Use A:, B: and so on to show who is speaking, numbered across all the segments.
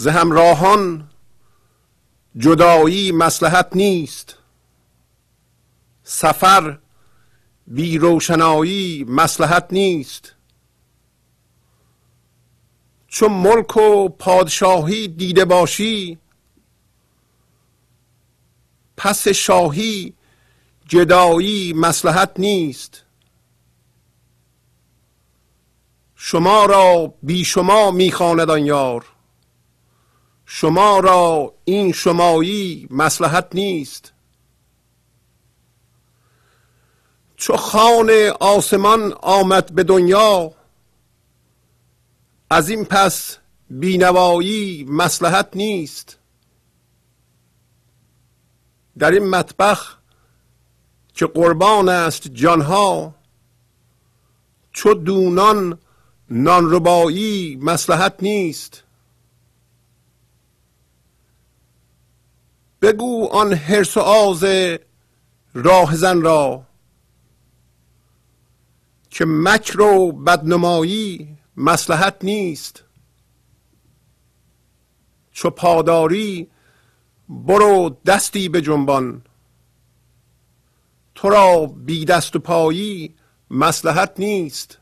A: ز همراهان جدایی مسلحت نیست. سفر بی روشنایی مسلحت نیست. چون ملک و پادشاهی دیده باشی پس شاهی جدایی مسلحت نیست. شما را بی شما می‌خواند آن یار. شما را این شمایی مسلحت نیست. چو خان آسمان آمد به دنیا از این پس بینوایی مسلحت نیست. در این مطبخ که قربان است جانها چو دونان نانربایی مسلحت نیست. بگو آن حرس و آز راهزن را که مکر و بدنمایی مسلحت نیست. چو پاداری برو دستی به جنبان. تو را بی دست و پایی مسلحت نیست.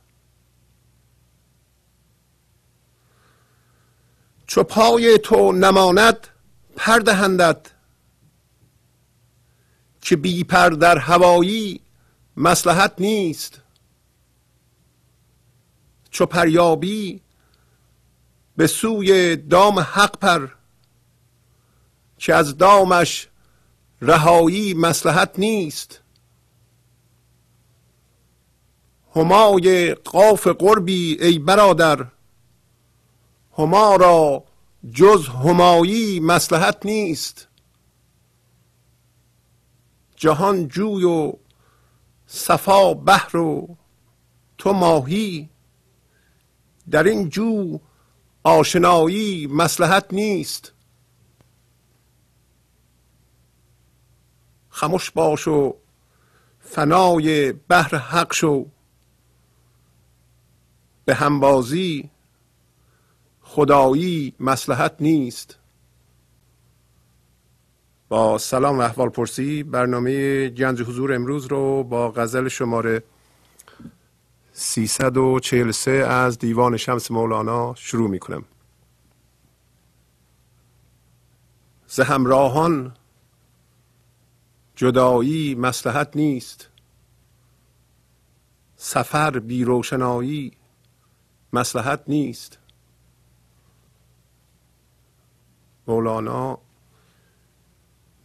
A: چو پای تو نماند پردهندت که بی پر در هوایی مسلحت نیست. چو پریابی به سوی دام حق پر که از دامش رهایی مسلحت نیست. همای قاف قربی ای برادر هما را جز همایی مسلحت نیست. جهان جوی و صفا بحر و تو ماهی. در این جو آشنایی مسلحت نیست. خموش باش و فنای بحر حق شو. به همبازی خدایی مسلحت نیست. با سلام و احوال پرسی. برنامه گنج حضور امروز رو با غزل شماره 343 از دیوان شمس مولانا شروع می کنم ز همراهان جدایی مسلحت نیست. سفر بی روشنایی مسلحت نیست. مولانا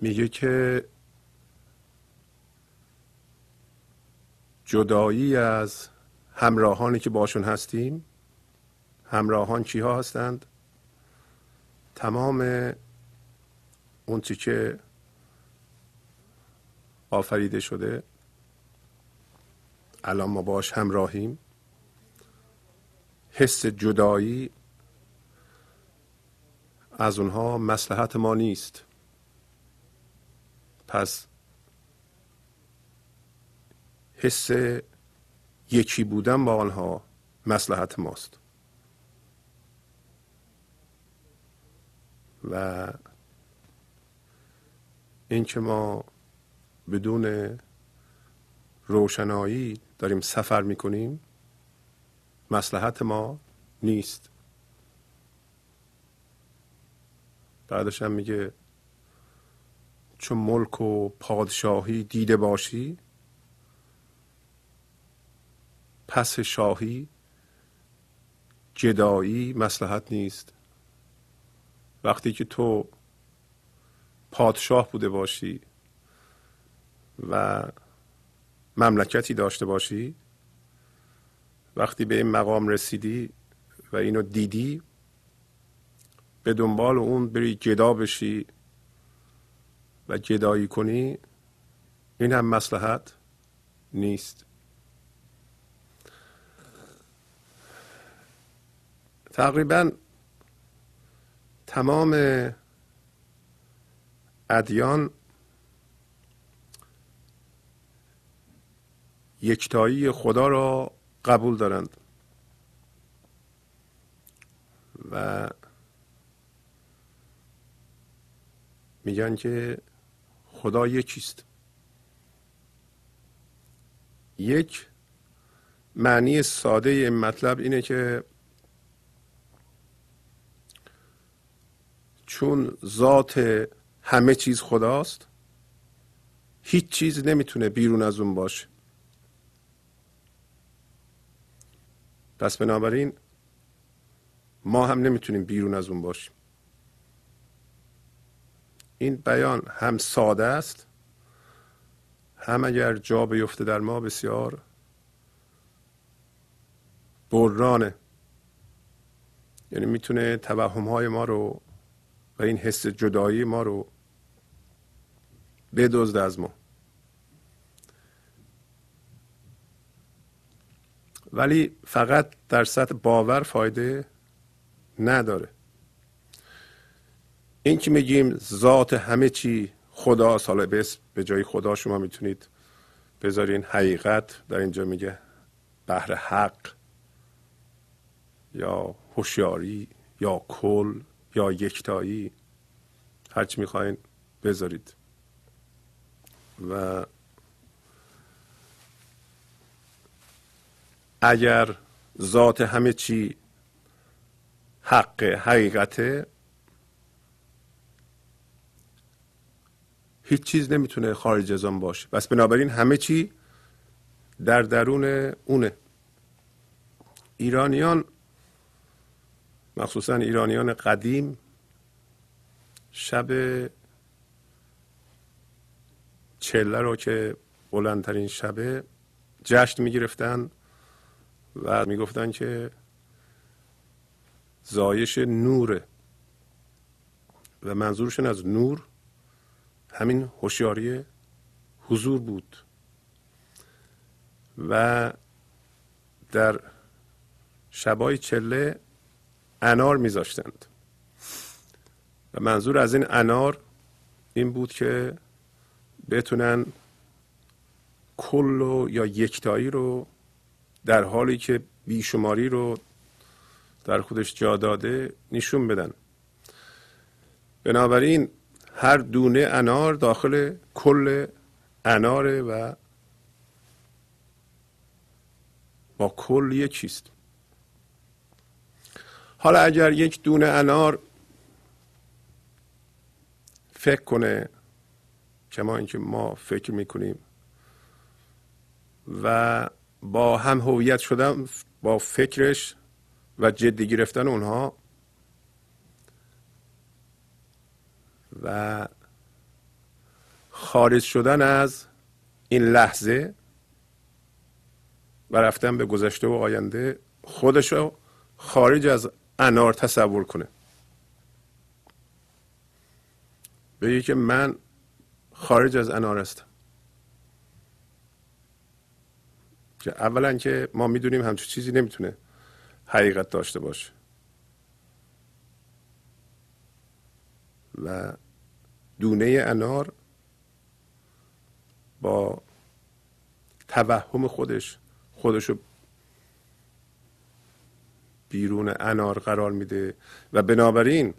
A: میگه که جدایی از همراهانی که باشون هستیم همراهان کیها هستند؟ تمام اون چی که آفریده شده الان ما باش همراهیم. حس جدایی از اونها مسلحت ما نیست. پس حس یکی بودن با آنها مسلحت ماست. و اینکه ما بدون روشنایی داریم سفر می‌کنیم مسلحت ما نیست. بعدش هم میگه چون ملک و پادشاهی دیده باشی؟ پس شاهی جدایی مسلحت نیست. وقتی که تو پادشاه بوده باشی و مملکتی داشته باشی وقتی به این مقام رسیدی و اینو دیدی به دنبال اون بری جدا بشی و جدایی کنی این هم مسلحت نیست. تقریبا تمام ادیان یکتایی خدا را قبول دارند و میگن که خدا یکیست. یک معنی ساده این مطلب اینه که چون ذات همه چیز خداست هیچ چیز نمی‌تونه بیرون از اون باشه. پس بنابراین ما هم نمی‌تونیم بیرون از اون باشیم. این بیان هم ساده است هم اگر جا بیفته در ما بسیار برانه. یعنی می‌تونه توهم های ما رو و این حس جدایی ما رو بدزد از ما. ولی فقط در سطح باور فایده نداره. این که میگیم ذات همه چی خدا بس به جای خدا شما می‌تونید بذارین حقیقت. در اینجا میگه بحر حق یا هوشیاری یا کل یا یکتایی. هرچی می‌خواین بذارید. و اگر ذات همه چی حق حقیقته هیچ چیز نمی‌تونه خارج از آن باشه. بس بنابراین همه چی در درون اونه. ایرانیان مخصوصا ایرانیان قدیم شب چله رو که بلندترین شبه جشن می‌گرفتن و می‌گفتن که زایش نوره و منظورشون از نور همین هوشیاری حضور بود. و در شبای چله انار میذاشتند. و منظور از این انار این بود که بتونن کل و یا یکتایی رو در حالی که بیشماری رو در خودش جا داده نشون بدن. بنابراین هر دونه انار داخل کل اناره و با کل یکیست حالا اگر یک دونه انار فکر کنه کما اینکه ما فکر می‌کنیم و با هم هویت شدن با فکرش و جدی گرفتن اونها و خارج شدن از این لحظه و رفتن به گذشته و آینده خودشو خارج از انار تصور کنه. بگه که من خارج از انار هستم. که اولا که ما می‌دونیم همچون چیزی نمی‌تونه حقیقت داشته باشه. و دونه انار با توهم خودش خودشو بیرون انار قرار میده. و بنابراین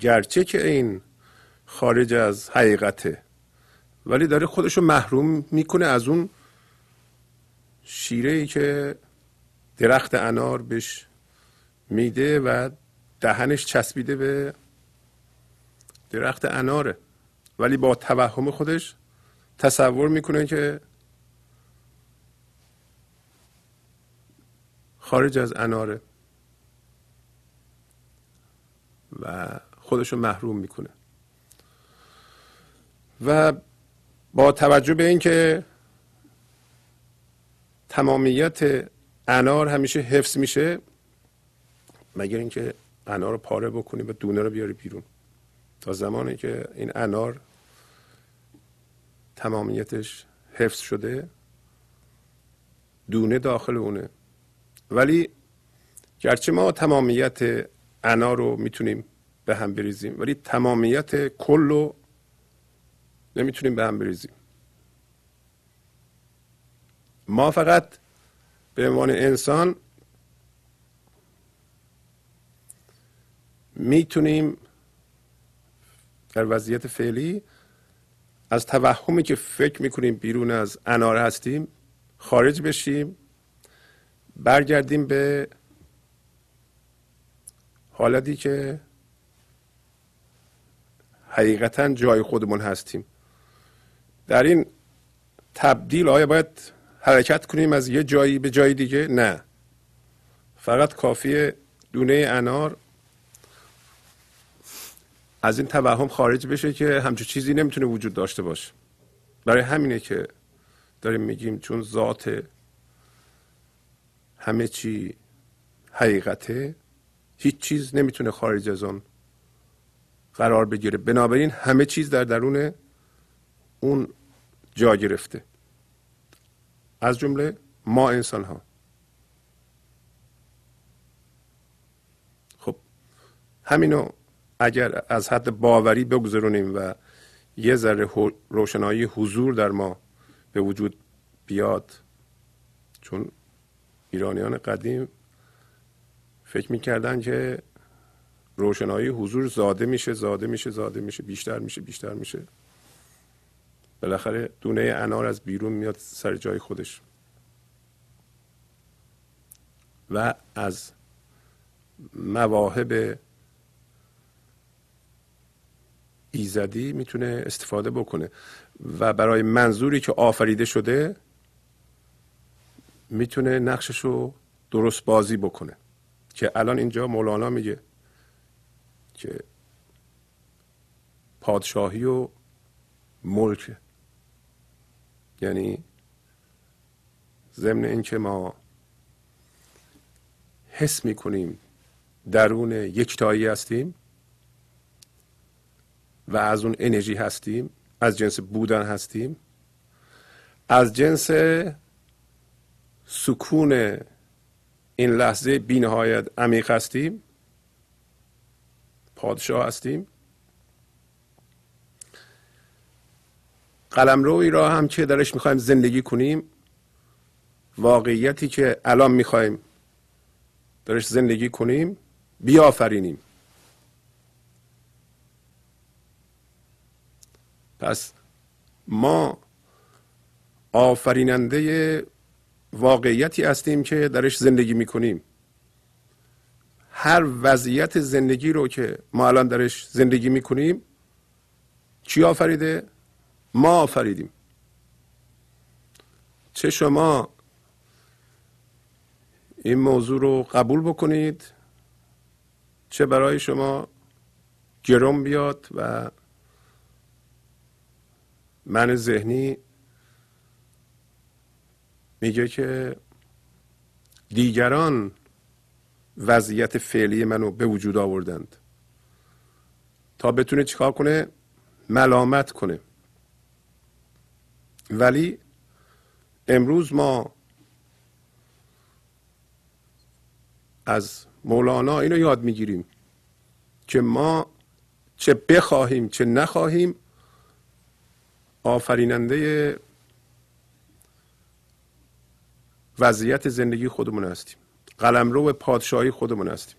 A: گرچه که این خارج از حقیقته ولی داره خودشو محروم می‌کنه از اون شیره ای که درخت انار بهش میده و دهنش چسبیده به درخت اناره. ولی با توهم خودش تصور می‌کنه که خارج از اناره. و خودشو محروم می‌کنه. و با توجه به اینکه تمامیت انار همیشه حفظ میشه مگر اینکه انار رو پاره بکنی و دونه رو بیاری بیرون. تا زمانی که این انار تمامیتش حفظ شده دونه داخل اونه. ولی گرچه ما تمامیت انار رو می‌تونیم به هم بریزیم ولی تمامیت کل رو نمی‌تونیم به هم بریزیم. ما فقط به عنوان انسان می‌تونیم در وضعیت فعلی از توهمی که فکر می‌کنیم بیرون از انار هستیم خارج بشیم برگردیم به حالتی که حقیقتا جای خودمون هستیم. در این تبدیل آیا باید حرکت کنیم از یه جایی به جای دیگه؟ نه. فقط کافیه دونه انار از این توهم خارج بشه که همچون چیزی نمی‌تونه وجود داشته باشه. برای همینه که داریم میگیم چون ذات همه چی حقیقته هیچ چیز نمی‌تونه خارج از اون قرار بگیره. بنابراین همه چیز در درون اون جا گرفته. از جمله ما انسان ها خب همینو اگر از حد باوری بگذرونیم و یه ذره روشنایی حضور در ما به وجود بیاد چون ایرانیان قدیم فکر می‌کردن که روشنایی حضور زاده میشه زاده میشه زاده میشه بیشتر میشه بیشتر میشه. بالاخره دونه انار از بیرون میاد سر جای خودش. و از مواهب ایزدی می‌تونه استفاده بکنه. و برای منظوری که آفریده شده می‌تونه نقشش رو درست بازی بکنه. که الان اینجا مولانا میگه که پادشاهی و ملک یعنی ضمن اینکه ما حس می‌کنیم درون یکتایی هستیم و از اون انرژی هستیم از جنس بودن هستیم. از جنس سکون این لحظه بینهایت عمیق هستیم. پادشاه هستیم. قلمروی را هم که درش می‌خوایم زندگی کنیم واقعیتی که الان می‌خوایم درش زندگی کنیم بیافرینیم. پس ما آفریننده واقعیتی هستیم که درش زندگی می‌کنیم هر وضعیت زندگی رو که ما الان درش زندگی می‌کنیم چی آفریده؟ ما آفریدیم چه شما این موضوع رو قبول بکنید چه برای شما گرم بیاد و من ذهنی میگه که دیگران وضعیت فعلی منو به وجود آوردند. تا بتونه چیکار کنه؟ ملامت کنه. ولی امروز ما از مولانا اینو یاد می‌گیریم که ما چه بخواهیم چه نخواهیم آفریننده وضعیت زندگی خودمون هستیم. قلمرو پادشاهی خودمون هستیم.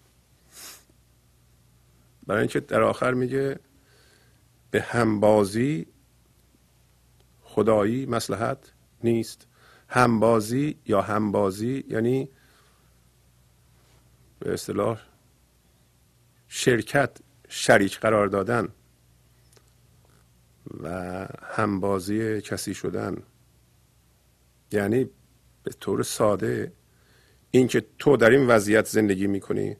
A: برای اینکه در آخر میگه به همبازی خدایی مسلحت نیست. همبازی یا همبازی یعنی به اصطلاح شرکت شریک قرار دادن. و همبازی کسی شدن. یعنی به طور ساده اینکه تو در این وضعیت زندگی می‌کنی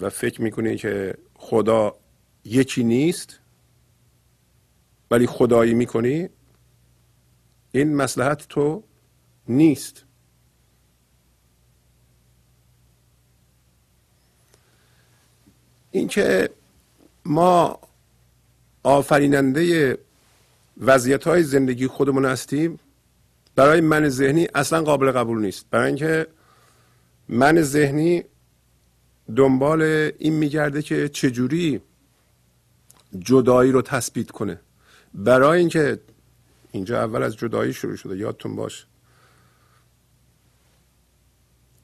A: و فکر می‌کنی که خدا یکی نیست ولی خدایی می‌کنی این مسلحت تو نیست. اینکه ما آفریننده وضعیت های زندگی خودمون هستیم. برای من ذهنی اصلا قابل قبول نیست. برای اینکه من ذهنی دنبال این میگرده که چجوری جدایی رو تثبیت کنه. برای اینکه اینجا اول از جدایی شروع شده یادتون باش.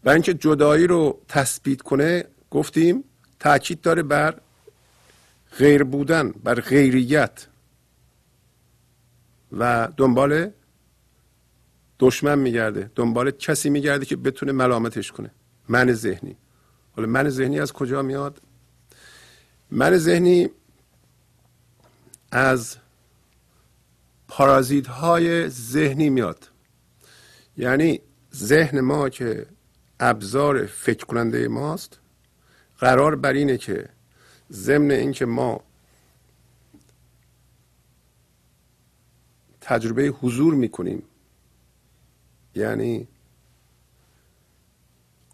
A: برای اینکه جدایی رو تثبیت کنه گفتیم تاکید داره بر غیر بودن بر غیریت و دنبال دشمن میگرده دنبال کسی میگرده که بتونه ملامتش کنه. من ذهنی. حالا من ذهنی از کجا میاد؟ من ذهنی از پارازیت های ذهنی میاد. یعنی ذهن ما که ابزار فکر کننده ماست قرار بر اینه که ضمن اینکه ما تجربه حضور می‌کنیم یعنی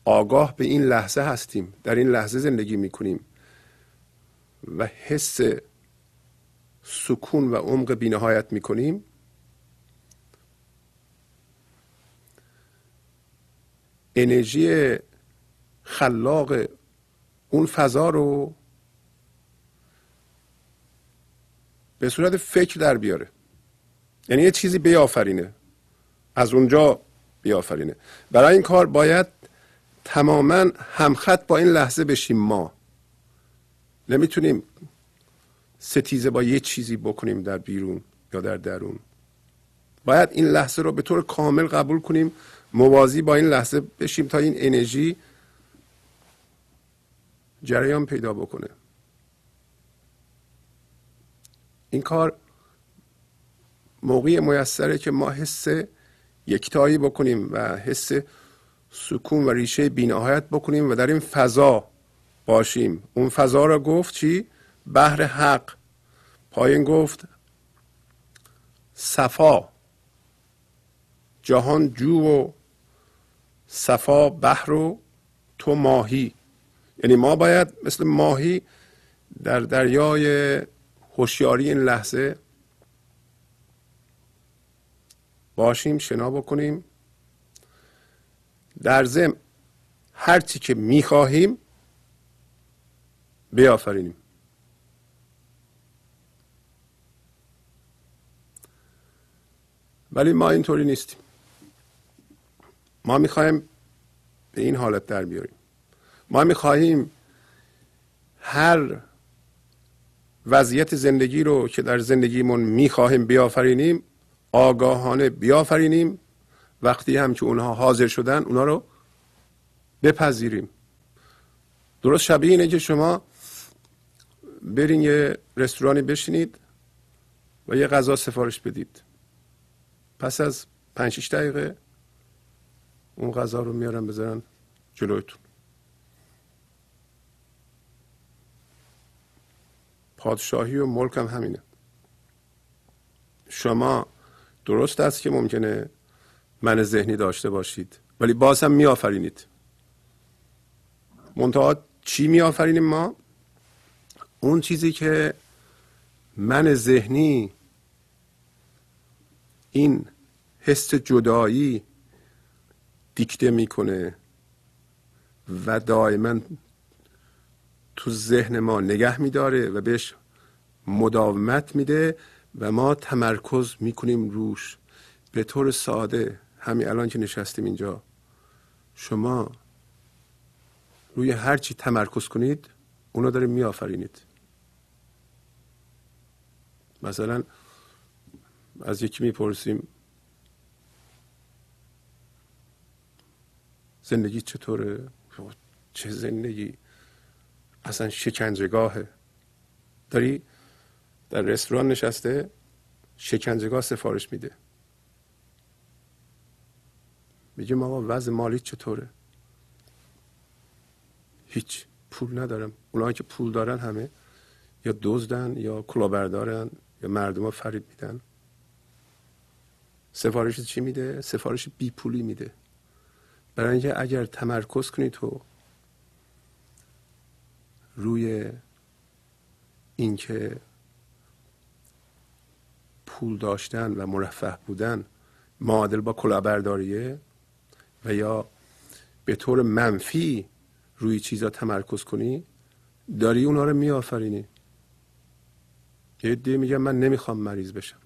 A: آگاه به این لحظه هستیم در این لحظه زندگی می‌کنیم و حس سکون و عمق بینهایت می‌کنیم. انرژی خلاق اون فضا رو به صورت فکر در بیاره. یعنی یه چیزی بیافرینه. از اونجا بیافرینه. برای این کار باید تماما همخط با این لحظه بشیم ما. نمی‌تونیم ستیزه با یه چیزی بکنیم در بیرون یا در درون. باید این لحظه رو به طور کامل قبول کنیم موازی با این لحظه بشیم تا این انرژی جریان پیدا بکنه. این کار موقعی میسره که ما حس یکتایی بکنیم و حس سکون و ریشه بینهایت بکنیم و در این فضا باشیم. اون فضا را گفت چی؟ بحر حق. پایین گفت صفا. جهان جو و صفا بحر و تو ماهی. یعنی ما باید مثل ماهی در دریای هوشیاری این لحظه. باشیم شنا بکنیم. در زم هرچی که می‌خواهیم بیافرینیم. ولی ما اینطوری نیستیم. ما می‌خواهیم به این حالت در بیاریم. ما می‌خواهیم هر وضعیت زندگی رو که در زندگیمون می‌خواهیم بیافرینیم آگاهانه بیافرینیم. وقتی هم که اونها حاضر شدن اونها رو بپذیریم. درست شبیه اینه که شما برین یه رستورانی بشینید و یه غذا سفارش بدید. پس از پنج شیش دقیقه اون غذا رو میارن بذارن جلویتون. پادشاهی و ملک هم همینه. شما درست است که ممکنه من ذهنی داشته باشید ولی باز هم میآفرینید. منتها چی میآفرینیم ما؟ اون چیزی که من ذهنی این حس جدایی دیکته می‌کنه و دائما تو ذهن ما نگه میداره و بهش مداومت میده و ما تمرکز می‌کنیم روش. به طور ساده همین الان که نشستیم اینجا. شما روی هر چی تمرکز کنید اونا داره میآفرینید. مثلا از یکی می‌پرسیم زندگی چطوره؟ چه زندگی؟ اصلا شکنجگاهه داری در رستوران نشسته شکنجگاه سفارش میده. میگه آقا وضع مالی چطوره؟ هیچ پول ندارم. اونایی که پول دارن همه یا دزدن یا کلاهبردارن یا مردم ها فرید میدن. سفارش چی میده؟ سفارش بی پولی میده. برای اینکه اگر تمرکز کنی تو روی اینکه پول داشتن و مرفه بودن معادل با کلاهبرداریه و یا به طور منفی روی چیزا تمرکز کنی داری اونا رو میآفرینی. یه دی میگم من نمی‌خوام مریض بشم.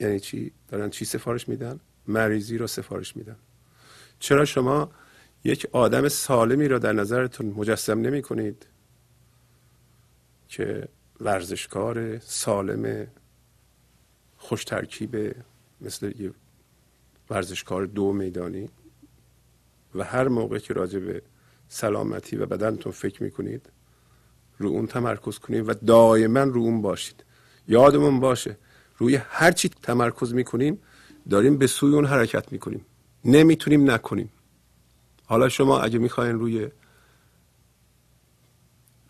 A: یعنی چی؟ دارن چی سفارش میدن؟ مریضی رو سفارش میدن. چرا شما یک آدم سالمی را در نظرتون مجسم نمی کنید که ورزشکار سالم خوش ترکیب مثل یه ورزشکار دو میدانی و هر موقع که راجع به سلامتی و بدنتون فکر می‌کنید رو اون تمرکز کنید و دائما رو اون باشید. یادمون باشه روی هر چی تمرکز می‌کنیم داریم به سوی اون حرکت می‌کنیم نمی‌تونیم نکنیم. حالا شما اگه می‌خواین روی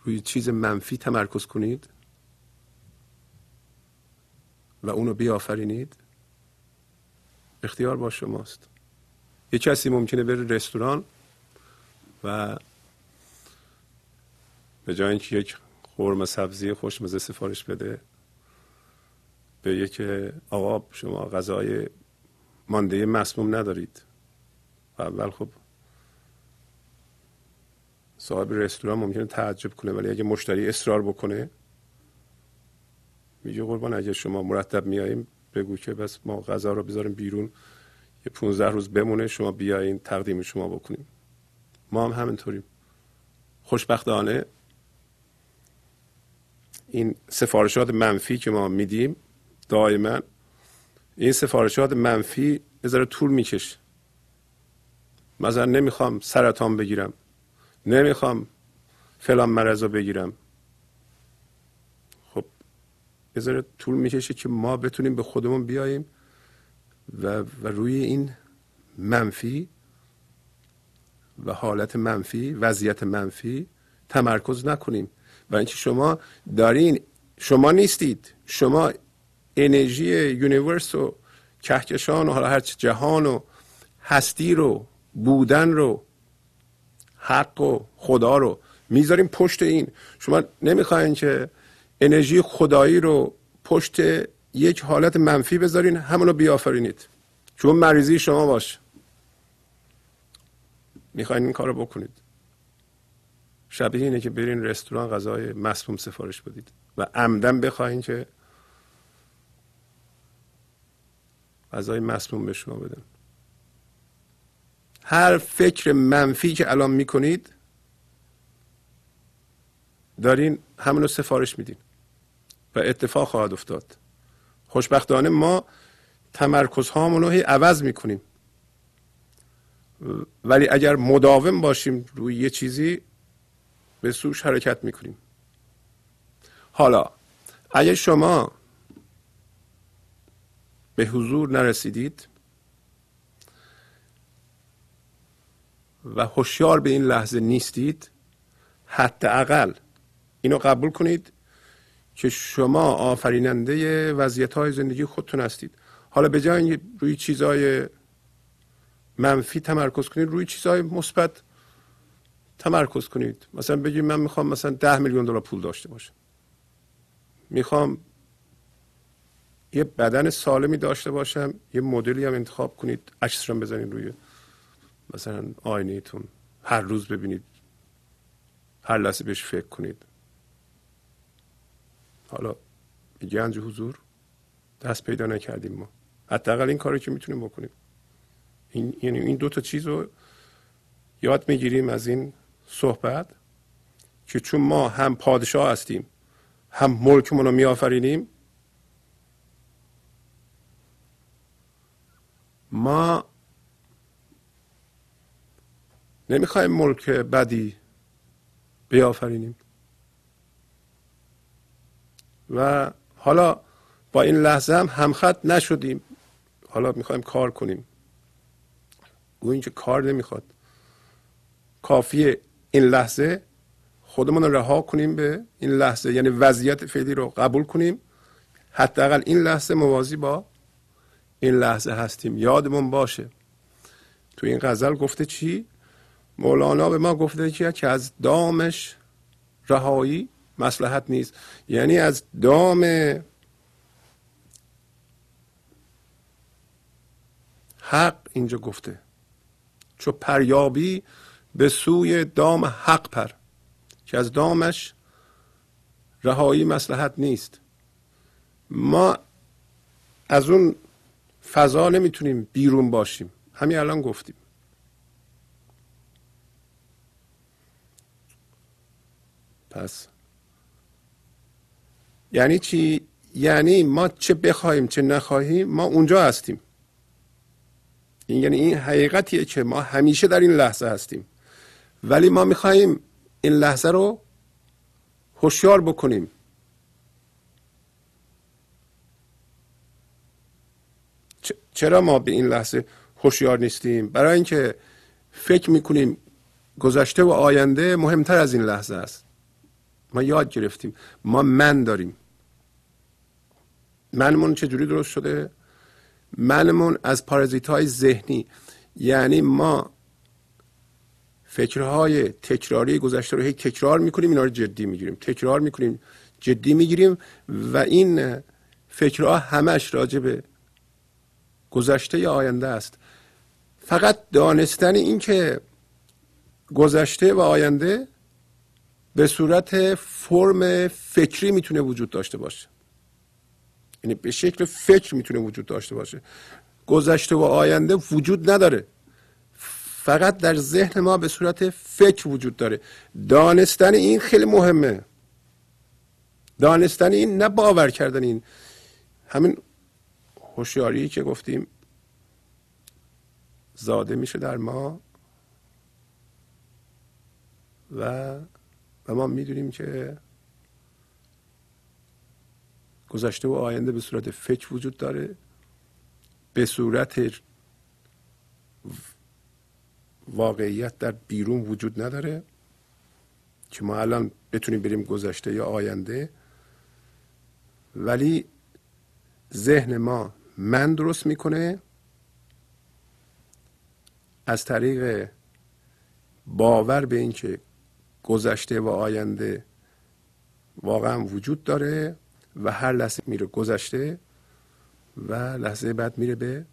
A: روی چیز منفی تمرکز کنید و اونو بیافرینید اختیار با شماست. یه کسی ممکنه بره رستوران و به جای اینکه یک خورم سبزی خوشمزه سفارش بده به یک آقا شما غذای مانده مسموم ندارید. اول خب صاحب رستوران ممکنه تعجب کنه ولی اگه مشتری اصرار بکنه میگه قربان اگه شما مرتب میاییم بگو که بس ما غذا رو بذاریم بیرون یه 15 روز بمونه شما بیاین تقدیم شما بکنیم. ما هم همینطوریم. خوشبختانه این سفارشات منفی که ما میدیم دائما این سفارشات منفی بذاره طول می‌کشه. مثلا نمی‌خوام سرطان بگیرم. نمی‌خوام فلان مرض رو بگیرم. خب بذاره طول می‌کشه که ما بتونیم به خودمون بیاییم و, و روی این منفی و حالت منفی وضعیت منفی تمرکز نکنیم. و اینکه شما دارین شما نیستید. شما انرژی یونیورس و کهکشان و حالا هر جهان و هستی رو بودن رو حق و خدا رو می‌ذاریم پشت این. شما نمی‌خواین که انرژی خدایی رو پشت یک حالت منفی بذارین همونو بیافرینید. چون مریضی شما باشه می‌خواین این کار رو بکنید. شبیه اینه که برین رستوران غذای مسموم سفارش بدید و عمدن بخواین که غذای مسموم به شما بدن. هر فکر منفی که الان می‌کنید دارین همونو سفارش میدین و اتفاق خواهد افتاد. خوشبختانه ما تمرکز هامون رو هی عوض می‌کنیم. ولی اگر مداوم باشیم روی یه چیزی به سوش حرکت می‌کنیم. حالا اگر شما به حضور نرسیدید و هوشیار به این لحظه نیستید حداقل اینو قبول کنید که شما آفریننده وضعیت های زندگی خودتون هستید. حالا به جای روی چیزهای منفی تمرکز کنید روی چیزهای مثبت تمرکز کنید. مثلا بگید من می‌خوام مثلا ده میلیون دلار پول داشته باشم. می‌خوام یه بدن سالمی داشته باشم یه مدلی هم انتخاب کنید رو بزنید روی مثلا آینهتون هر روز ببینید هر لحظه بهش فکر کنید. حالا گنج حضور دست پیدا نکردیم ما. حداقل این کاری که می‌تونیم بکنیم. این یعنی این دو تا چیز رو یاد می‌گیریم از این صحبت که چون ما هم پادشاه هستیم هم ملکمون رو میآفرینیم ما نمی‌خوایم ملک بدی بیافرینیم. و حالا با این لحظه هم همخط نشدیم. حالا می‌خوایم کار کنیم. او اینکه کار نمی‌خواد. کافیه این لحظه خودمون رو رها کنیم به این لحظه. یعنی وضعیت فعلی رو قبول کنیم. حداقل این لحظه موازی با این لحظه هستیم. یادمون باشه. تو این غزل گفته چی؟ مولانا به ما گفته که از دامش رهایی مسلحت نیست. یعنی از دام حق اینجا گفته. چو پریابی به سوی دام حق پر که از دامش رهایی مسلحت نیست. ما از اون فضا نمی‌تونیم بیرون باشیم. همین الان گفتیم. پس یعنی چی؟ یعنی ما چه بخواهیم چه نخواهیم ما اونجا هستیم. این یعنی این حقیقتیه که ما همیشه در این لحظه هستیم. ولی ما می‌خواهیم این لحظه رو هوشیار بکنیم. چرا ما به این لحظه هوشیار نیستیم؟ برای اینکه فکر می‌کنیم گذشته و آینده مهمتر از این لحظه است. ما یاد گرفتیم. ما من داریم. منمون چجوری درست شده؟ منمون از پارازیت های ذهنی. یعنی ما فکرهای تکراری گذشته رو هی تکرار می‌کنیم اینا رو جدی می‌گیریم. تکرار می‌کنیم جدی می‌گیریم و این فکرها همش راجع به گذشته یا آینده است. فقط دانستن این که گذشته و آینده به صورت فرم فکری می‌تونه وجود داشته باشه. یعنی به شکل فکر می‌تونه وجود داشته باشه. گذشته و آینده وجود نداره. فقط در ذهن ما به صورت فکر وجود داره. دانستن این خیلی مهمه. دانستن این نه باور کردن این. همین هوشیاری که گفتیم زاده میشه در ما و و ما می‌دونیم که گذشته و آینده به صورت فکر وجود داره. به صورت واقعیت در بیرون وجود نداره که ما الان بتونیم بریم گذشته یا آینده. ولی ذهن ما من درست می‌کنه. از طریق باور به اینکه گذشته و آینده واقعا وجود داره و هر لحظه میره گذشته و لحظه بعد میره به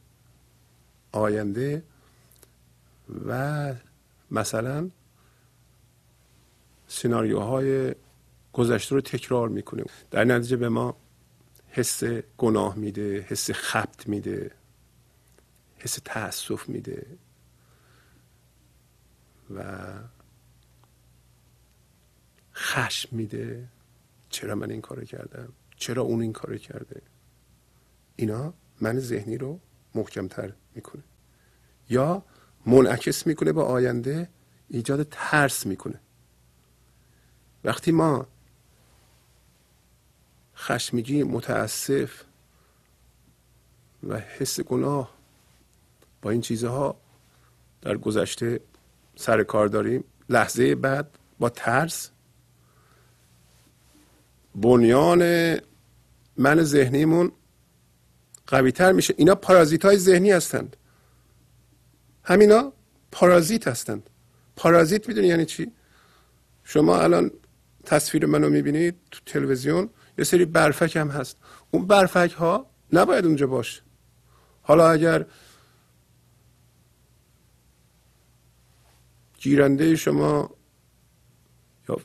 A: آینده و مثلا سناریوهای گذشته رو تکرار می‌کنه در نتیجه به ما حس گناه میده حس خبت میده حس تاسف میده و خشم میده. چرا من این کارو کردم؟ چرا اون این کارو کرده؟ اینا من ذهنی رو محکمتر می‌کنه. یا منعکس می‌کنه به آینده ایجاد ترس می‌کنه. وقتی ما خشمگی متاسف و حس گناه با این چیزها در گذشته سر کار داریم لحظه بعد با ترس بنیان من ذهنیمون قوی تر میشه. اینا پارازیت های ذهنی هستند. همینا پارازیت هستند. پارازیت می‌دونی یعنی چی؟ شما الان تصویر منو می‌بینید تو تلویزیون یه سری برفک هم هست. اون برفک ها نباید اونجا باشه. حالا اگر گیرنده شما یا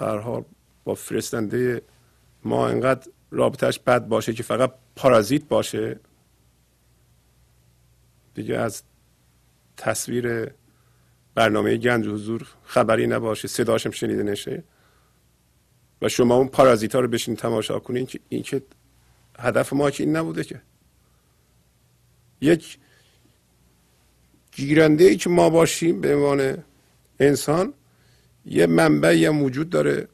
A: حال با فرستنده ما انقدر رابطهش بد باشه که فقط پارازیت باشه؟ دیگه از تصویر برنامه گنج حضور خبری نباشه صداشم شنیده نشه. و شما اون پارازیت ها رو بشین تماشا کنین که این که هدف ما که این نبوده که. یک گیرنده ای که ما باشیم به عنوان انسان یه منبعی هم وجود داره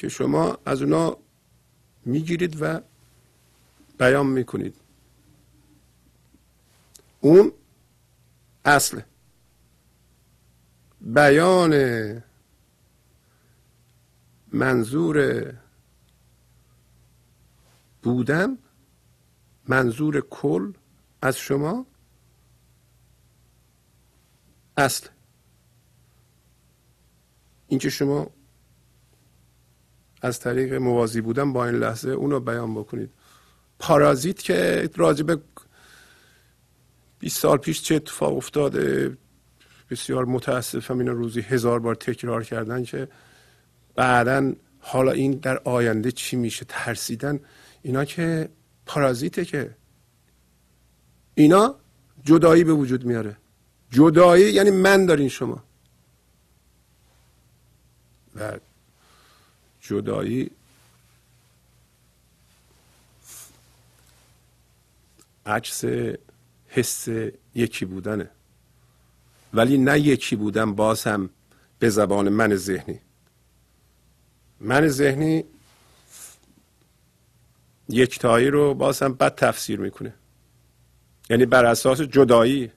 A: که شما از اونا می‌گیرید و بیان می‌کنید. اون اصل. بیان منظور بودن منظور کل از شما اصل. اینکه شما از طریق موازی بودن با این لحظه اونو بیان بکنید. پارازیت که راجب 20 سال پیش چه اتفاق افتاده بسیار متاسفم اینا روزی هزار بار تکرار کردن که بعدا حالا این در آینده چی میشه ترسیدن. اینا که پارازیته که اینا جدایی به وجود میاره. جدایی یعنی من دارین شما. و جدایی عکس حس یکی بودنه. ولی نه یکی بودن باز هم به زبان من ذهنی. من ذهنی یکتایی رو باز هم بد تفسیر می‌کنه. یعنی بر اساس جدایی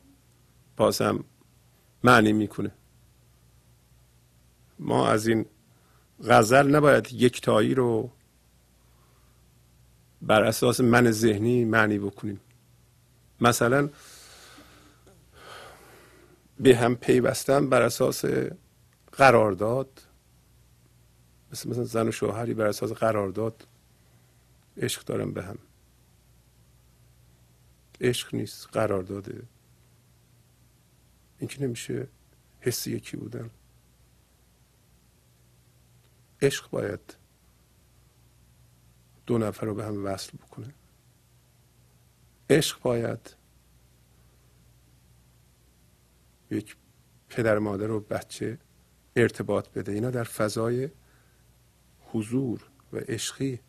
A: باز هم معنی می‌کنه. ما از این غزل نباید یکتایی رو بر اساس من ذهنی معنی بکنیم. مثلا به هم پیوستن بر اساس قرارداد مثل مثلا زن و شوهری بر اساس قرارداد عشق دارن به هم. عشق نیست قرارداده. این که نمیشه حس یکی بودن. عشق باید دو نفر رو به هم وصل بکنه. عشق باید یک پدر مادر و بچه ارتباط بده. اینا در فضای حضور و عشقی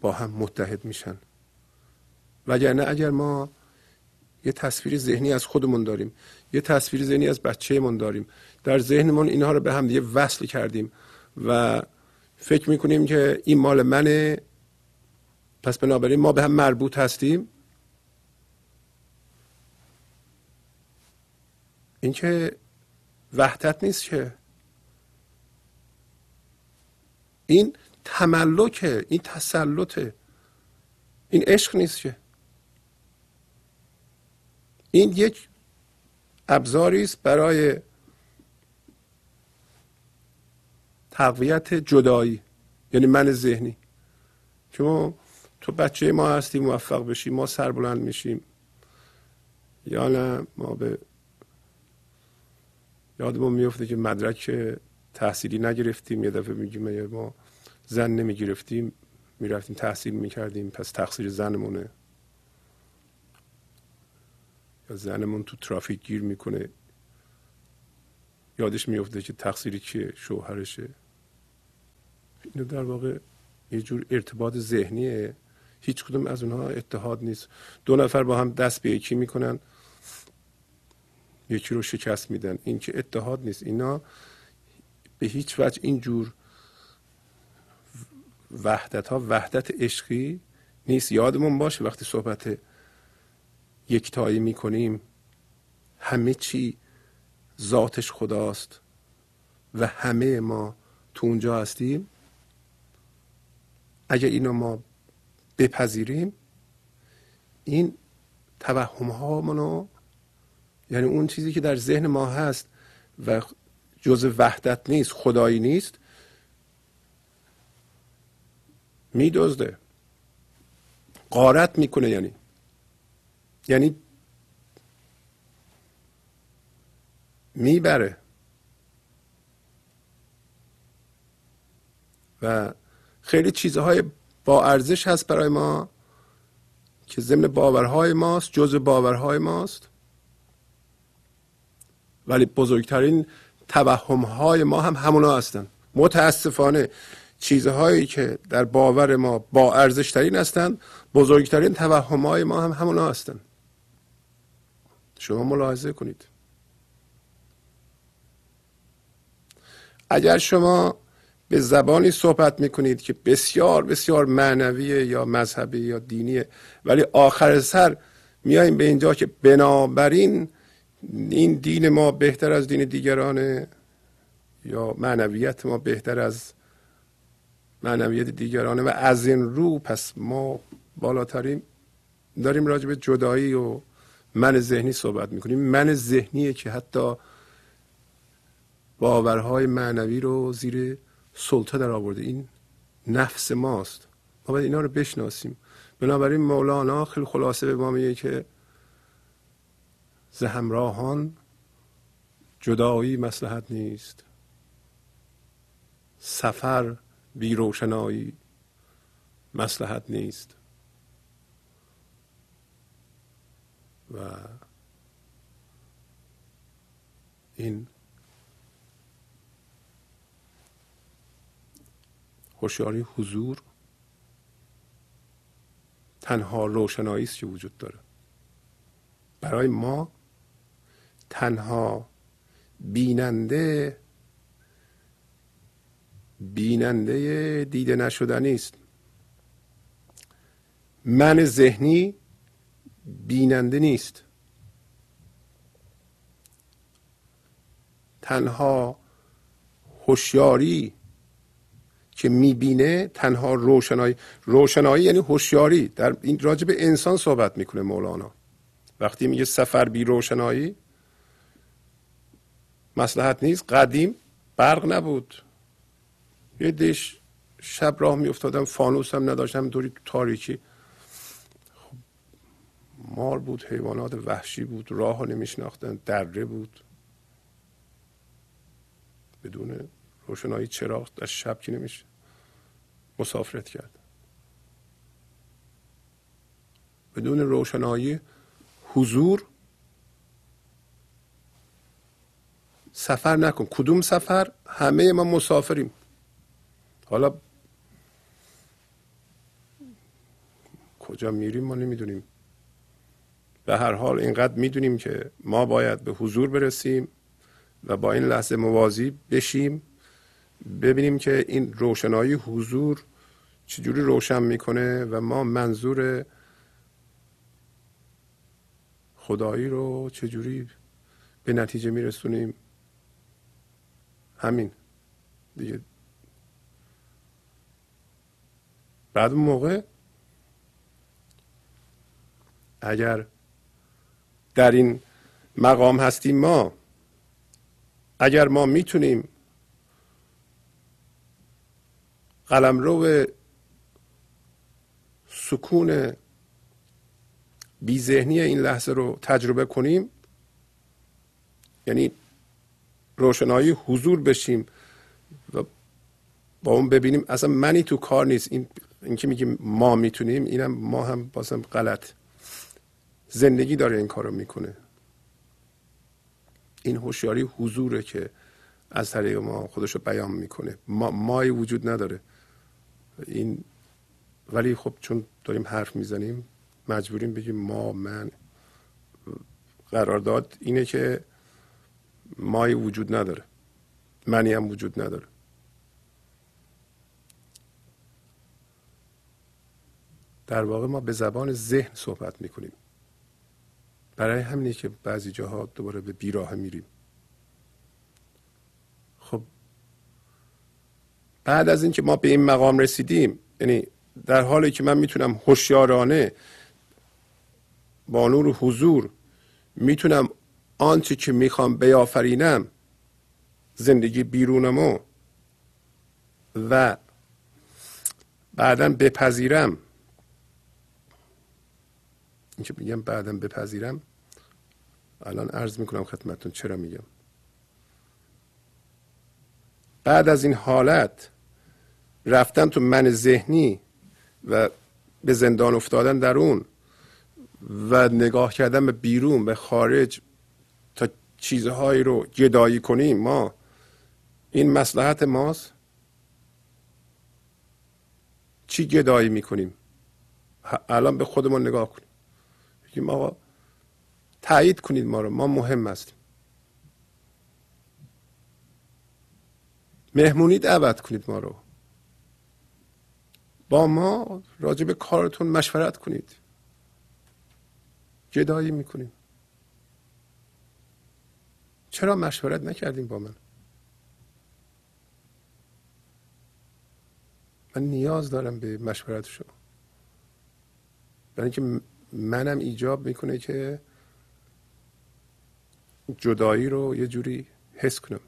A: با هم متحد میشن. وگرنه اگر ما یه تصویر ذهنی از خودمون داریم یه تصویر ذهنی از بچهمون داریم در ذهنمون اینها رو به هم دیگه وصل کردیم و فکر می‌کنیم که این مال منه. پس بنابراین ما به هم مربوط هستیم. این که وحدت نیست که. این تملکه این تسلطه این عشق نیست که. این یک ابزاری است برای تقویت جدایی یعنی من ذهنی. شما تو بچه ما هستی موفق بشی ما سربلند میشیم. یا نه ما به یادمون میفته که مدرک تحصیلی نگرفتیم یه دفعه میگیم ما زن نمی‌گرفتیم می‌رفتیم تحصیل می‌کردیم پس تقصیر زنمونه. یا زنمون تو ترافیک گیر می‌کنه. یادش میفته که تقصیری که شوهرشه. اینو در واقع یه جور ارتباط ذهنیه. هیچ کدوم از اونها اتحاد نیست. دو نفر با هم دست به یکی می‌کنن. یکی رو شکست میدن. این که اتحاد نیست. اینا به هیچ وجه این جور وحدت ها وحدت عشقی نیست. یادمون باشه وقتی صحبت یکتایی می‌کنیم همه چی ذاتش خداست و همه ما تو اونجا هستیم. اگر اینو ما بپذیریم این توهم هامونو یعنی اون چیزی که در ذهن ما هست و جز وحدت نیست خدایی نیست میدزده. قارت می‌کنه یعنی. یعنی می‌بره. و خیلی چیزهای با ارزش هست برای ما که ضمن باورهای ماست جز باورهای ماست. ولی بزرگترین توهمهای ما هم همونا هستن. متاسفانه چیزهایی که در باور ما با ارزش ترین هستند بزرگترین توهمهای ما هم همونا هستند شما ملاحظه کنید. اگر شما به زبانی صحبت می‌کنید که بسیار بسیار معنویه یا مذهبی یا دینیه. ولی آخر سر میاییم به اینجا که بنابراین این دین ما بهتر از دین دیگرانه یا معنویت ما بهتر از معنویت دیگرانه و از این رو پس ما بالاتریم داریم راجع به جدایی و من ذهنی صحبت می‌کنیم. من ذهنیه که حتی باورهای معنوی رو زیر سلطه در آورده. این نفس ماست. ما باید اینا رو بشناسیم. بنابراین مولانا خیلی خلاصه به ما میگه که ز همراهان جدایی مسلحت نیست. سفر بی روشنایی مسلحت نیست. و این هوشیاری حضور. تنها روشنایی است که وجود داره. برای ما تنها بیننده بیننده دیده نشدنی است. من ذهنی بیننده نیست. تنها هوشیاری که می‌بینه تنها روشنایی روشنایی یعنی هوشیاری. در این راجع به انسان صحبت می‌کنه مولانا. وقتی میگه سفر بی روشنایی مسلحت نیست. قدیم برق نبود. یه دیش شب راه میافتادم فانوس هم نداشتم دوری تاریکی. خب مار بود حیوانات وحشی بود راه ها نمیشناختن دره بود. بدون روشنایی چراغ در شب که نمیشه؟ مسافرت کرد. بدون روشنایی حضور سفر نکن. کدوم سفر؟ همه ما مسافریم. حالا کجا میریم ما نمی‌دونیم. به هر حال اینقدر می‌دونیم که ما باید به حضور برسیم و با این لحظه موازی بشیم. ببینیم که این روشنایی حضور چجوری روشن می‌کنه و ما منظور خدایی رو چجوری به نتیجه میرسونیم؟ همین. دیگه. بعد اون موقع اگر در این مقام هستیم ما اگر ما می‌تونیم قلمرو سکون بی ذهنی این لحظه رو تجربه کنیم. یعنی روشنایی حضور بشیم و با اون ببینیم اصلا منی تو کار نیست. این اینکه میگیم ما می‌تونیم اینم ما هم بازم غلط. زندگی داره این کارو می‌کنه. این هوشیاری حضوره که از طریق ما خودشو بیان می‌کنه. ما مای وجود نداره. این ولی خب چون داریم حرف می‌زنیم مجبوریم بگیم ما من. قرارداد اینه که مای وجود نداره. منی هم وجود نداره. در واقع ما به زبان ذهن صحبت می‌کنیم. برای همینه که بعضی جاها دوباره به بیراه میریم خب بعد از اینکه ما به این مقام رسیدیم یعنی در حالی که من می‌تونم هوشیارانه با نور حضور می‌تونم آنچه که می‌خوام بیافرینم زندگی بیرونمو و بعدا بپذیرم. اینکه میگم بعدا بپذیرم الان عرض می‌کنم خدمتتون چرا میگم. بعد از این حالت رفتن تو من ذهنی و به زندان افتادن در اون و نگاه کردن به بیرون به خارج تا چیزهایی رو گدایی کنیم ما این مسلحت ماست؟ چی گدایی می‌کنیم؟ الان به خودمون نگاه کنیم. بگیم آقا تایید کنید ما رو ما مهم هستیم. مهمونی دعوت کنید ما رو. با ما راجع به کارتون مشورت کنید. جدایی می‌کنیم. چرا مشورت نکردیم با من؟ من نیاز دارم به مشورت شما. برای اینکه منم ایجاب می‌کنه که جدایی رو یه جوری حس کنم.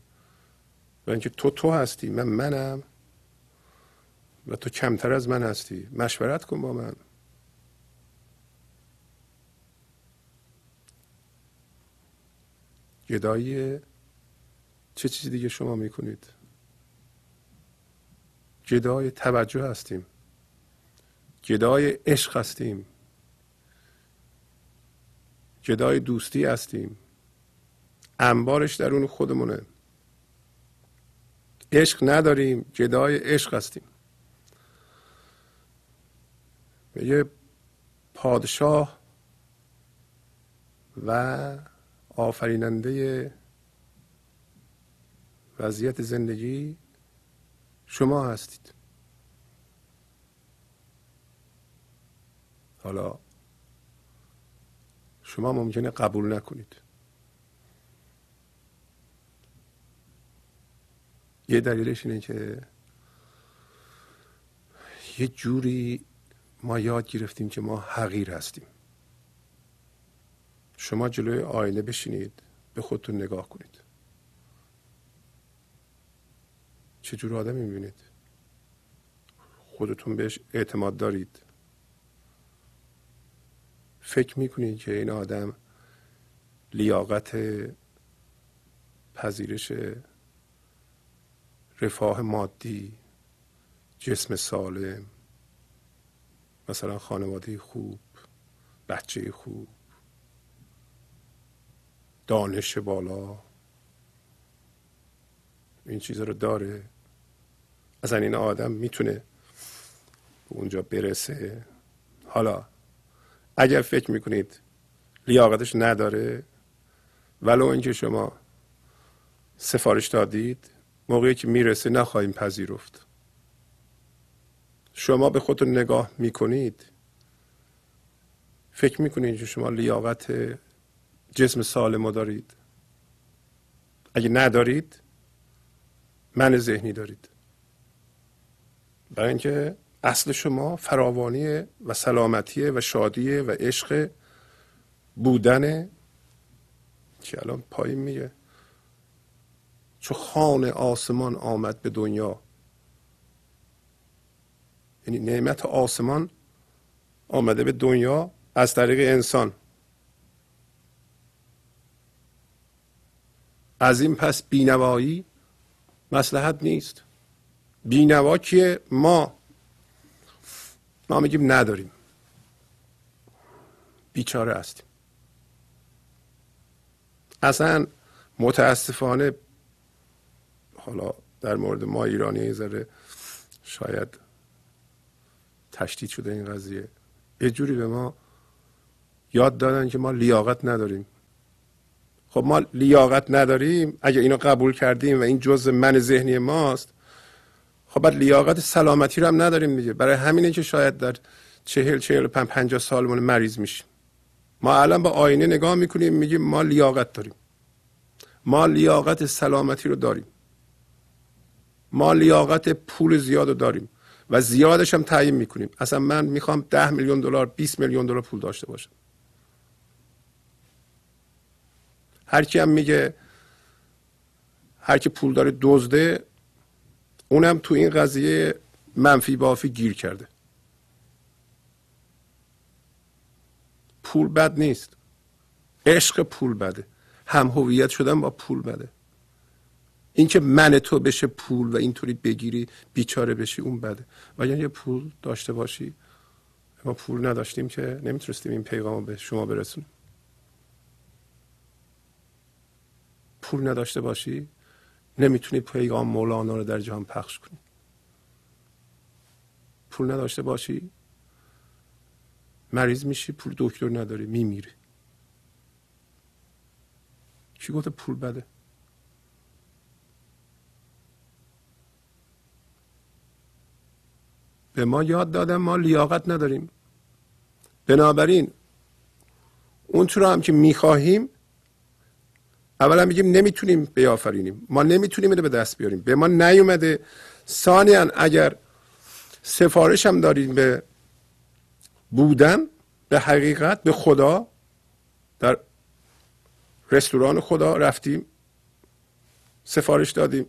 A: برای اینکه تو تو هستی من منم. و تو کمتر از من هستی. مشورت کن با من. گدایی چه چیزی دیگه شما می‌کنید؟ گدای توجه هستیم. گدای عشق هستیم. گدای دوستی هستیم. انبارش درون خودمونه. عشق نداریم گدای عشق هستیم. یه پادشاه و آفریننده وضعیت زندگی شما هستید. حالا شما ممکنه قبول نکنید. یه دلیلش اینه که یه جوری ما یاد گرفتیم که ما حقیر هستیم. شما جلوی آینه بشینید به خودتون نگاه کنید. چه جور آدمی می‌بینید؟ خودتون بهش اعتماد دارید. فکر می‌کنید که این آدم لیاقت پذیرش رفاه مادی جسم سالم مثلا خانواده خوب بچه خوب دانش بالا. این چیزا رو داره. اصلا این آدم می‌تونه به اونجا برسه. حالا اگر فکر می‌کنید لیاقتش نداره ولو اینکه شما سفارش دادید موقعی که می‌رسه نخواهیم پذیرفت. شما به خودتون نگاه می‌کنید. فکر می‌کنید که شما لیاقت جسم سالم دارید. اگه ندارید من ذهنی دارید. برای اینکه اصل شما فراوانی و سلامتی و شادی و عشق بودن که الان پایین میگه. چو خان آسمان آمد به دنیا یعنی نعمت آسمان آمده به دنیا از طریق انسان. از این پس بینوایی مسلحت نیست. بینوا کیه؟ ما. ما میگیم نداریم. بیچاره هستیم اصلا متاسفانه حالا در مورد ما ایرانی ذره شاید تشدید شده این قضیه. یه جوری به ما یاد دادن که ما لیاقت نداریم. خب ما لیاقت نداریم اگه اینو قبول کردیم و این جزء من ذهنی ماست خب بعد لیاقت سلامتی رو هم نداریم دیگه. برای همینه که شاید در چهل چهل پنج پنجاه سالمون مریض میشیم. ما الان با آینه نگاه می‌کنیم میگیم ما لیاقت داریم. ما لیاقت سلامتی رو داریم. ما لیاقت پول زیاد رو داریم. و زیادش هم تعیین می‌کنیم. اصلا من می‌خوام ده میلیون دلار 20 میلیون دلار پول داشته باشم. هر کی هم میگه هر کی پول داره دزده اونم تو این قضیه منفی بافی گیر کرده. پول بد نیست. عشق پول بده. هم هویت شدن با پول بده. اینکه من تو بشه پول و اینطوری بگیری بیچاره بشی اون بده. و یه پول داشته باشی ما پول نداشتیم که نمی‌تونستیم این پیغام به شما برسونیم. پول نداشته باشی نمی‌تونی پیغام مولانا رو در جهان پخش کنی. پول نداشته باشی مریض میشی پول دکتر نداری میمیری. کی گفته پول بده؟ به ما یاد دادن ما لیاقت نداریم. بنابراین اون رو هم که می‌خواهیم اولا میگیم نمی‌تونیم بیافرینیم. ما نمی‌تونیم اینو به دست بیاریم. به ما نیومده. ثانیا اگر سفارش هم داریم به بودن به حقیقت به خدا در رستوران خدا رفتیم سفارش دادیم.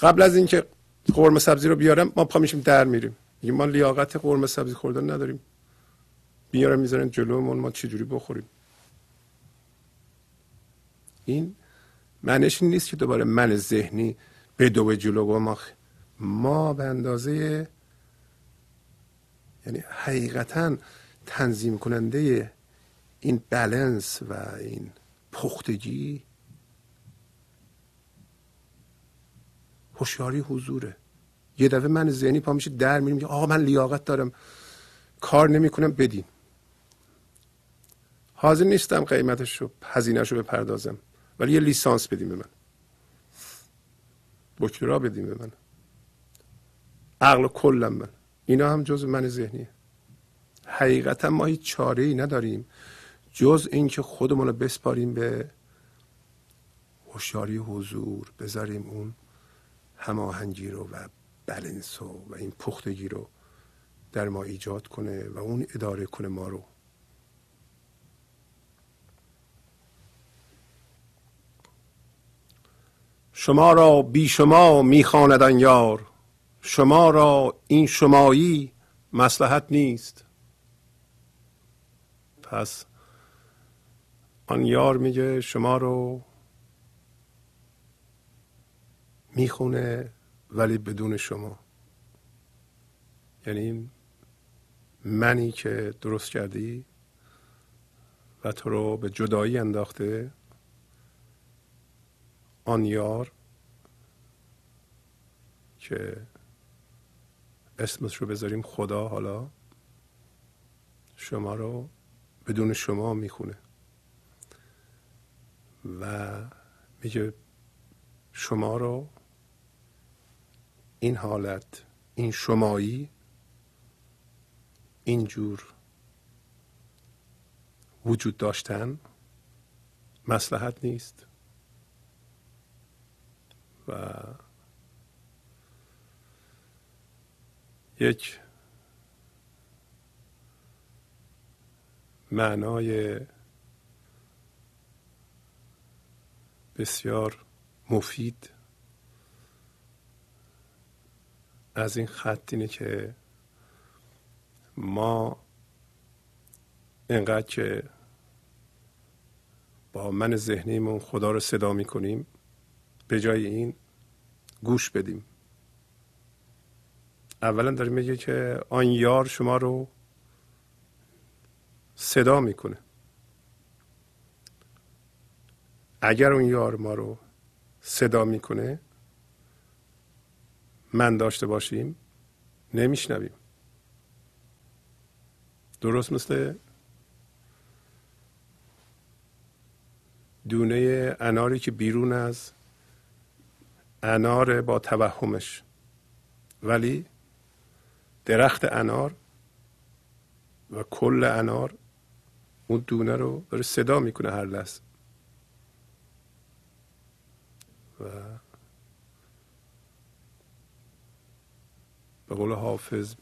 A: قبل از اینکه قرمه سبزی رو بیارم ما پا میشیم در میریم. میگیم ما لیاقت قرمه سبزی خوردن نداریم. بیارم می‌ذارن جلومون ما چجوری بخوریم؟ این معنیش نیست که دوباره من ذهنی به دو جلو ما ما به اندازه یعنی حقیقتا تنظیم کننده این بلنس و این پختگی هوشیاری حضوره. یه دفعه من ذهنی پا میشه در میریم آقا من لیاقت دارم. کار نمی‌کنم بدین. حاضر نیستم قیمتش رو هزینهش رو بپردازم. ولی یه لیسانس بدیم به من. دکترا بدیم به من. عقل و کلم من. اینا هم جز من ذهنیه. حقیقتا ما هیچ چاره ای نداریم جز اینکه خودمون رو بسپاریم به هوشیاری حضور بذاریم اون هماهنگی رو و بلنس و, و این پختگی رو در ما ایجاد کنه و اون اداره کنه ما رو. شما را بی شما میخواندن یار شما را این شمایی مسلحت نیست. پس آن یار میگه شما رو می‌خونه ولی بدون شما. یعنی منی که درست کردی و تو رو به جدایی انداخته آن یار که اسمش رو بذاریم خدا حالا شما رو بدون شما می‌خونه. و میگه شما رو این حالت این شمایی اینجور وجود داشتن مسلحت نیست و یک معنای بسیار مفید از این خط اینه که ما انقدر که با من ذهنیمون خدا رو صدا می‌کنیم به جای این گوش بدیم. اولا داره میگه که آن یار شما رو صدا می‌کنه. اگر اون یار ما رو صدا می‌کنه من داشته باشیم نمیشنویم. درست مثل دونه اناری که بیرون از انار با توهمش. ولی درخت انار و کل انار اون دونه رو داره صدا می‌کنه هر لحظه. و به قول حافظ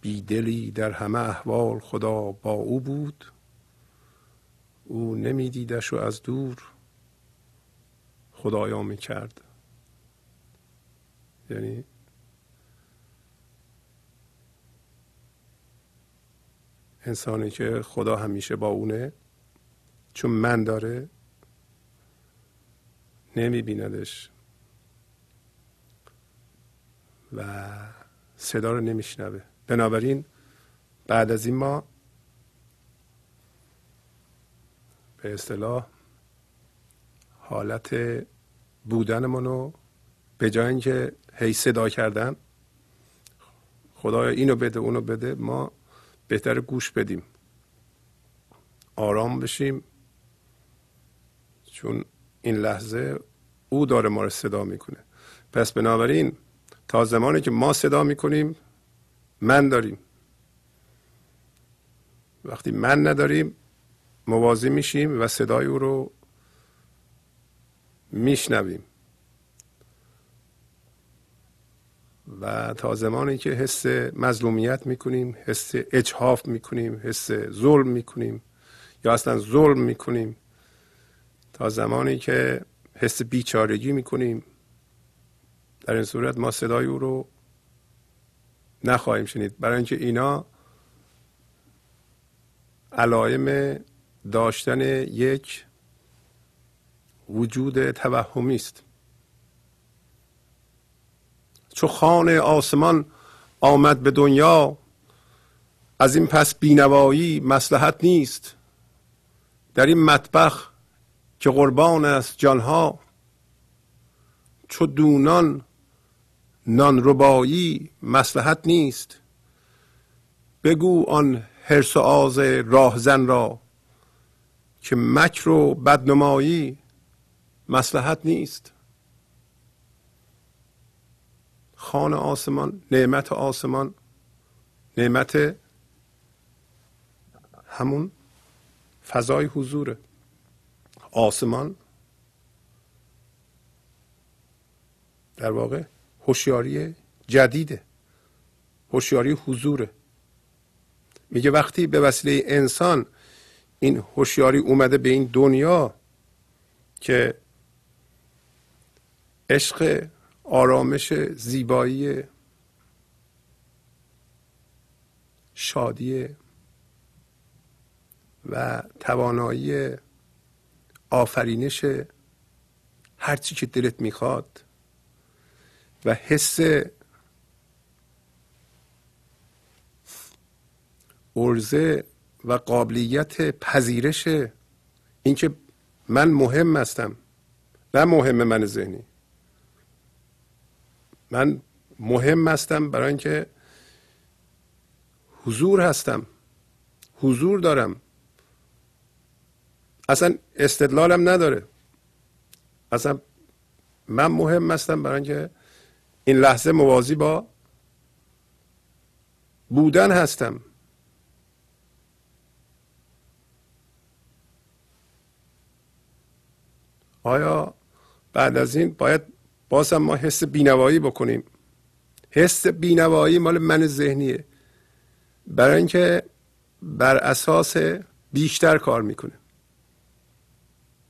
A: بیدلی در همه احوال خدا با او بود. او نمیدیدش و از دور خدایا می‌کرد. یعنی انسانی که خدا همیشه با اونه چون من داره نمی بیندش و صدا رو نمیشنوه. بنابراین بعد از این ما به اصطلاح حالت بودنمون رو به جای اینکه هی صدا کردن خدایا اینو بده اونو بده ما بهتر گوش بدیم. آرام بشیم. چون این لحظه او داره ما رو صدا می‌کنه. پس بنابراین تا زمانی که ما صدا می‌کنیم من داریم. وقتی من نداریم موازی میشیم و صدای او رو میشنویم. و تا زمانی که حس مظلومیت می‌کنیم حس اجحاف می‌کنیم حس ظلم می‌کنیم یا اصلا ظلم می‌کنیم تا زمانی که حس بیچارگی می‌کنیم در این صورت ما صدای او رو نخواهیم شنید. برای اینکه اینا علائم داشتن یک وجود توهمی است. چو خان آسمان آمد به دنیا از این پس بینوایی مسلحت نیست. در این مطبخ که قربان است جانها چو دونان نان ربایی مسلحت نیست. بگو آن حرس و آز راهزن را که مکر و بدنمایی مسلحت نیست. خان آسمان نعمت آسمان نعمت همون فضای حضور. آسمان در واقع هوشیاری جدیده. هوشیاری حضوره. میگه وقتی به وسیله انسان این هوشیاری اومده به این دنیا که عشق آرامش زیبایی شادی و توانایی آفرینش هرچی که دلت می‌خواد و حس ارزه و قابلیت پذیرش اینکه من مهم هستم نه مهم من ذهنی. من مهم هستم برای اینکه حضور هستم حضور دارم. اصلا استدلالم نداره. اصلا من مهم هستم برای اینکه این لحظه موازی با بودن هستم. آیا بعد از این باید بازم ما حس بینوایی بکنیم؟ حس بینوایی مال من ذهنیه. برای اینکه بر اساس بیشتر کار می‌کنه.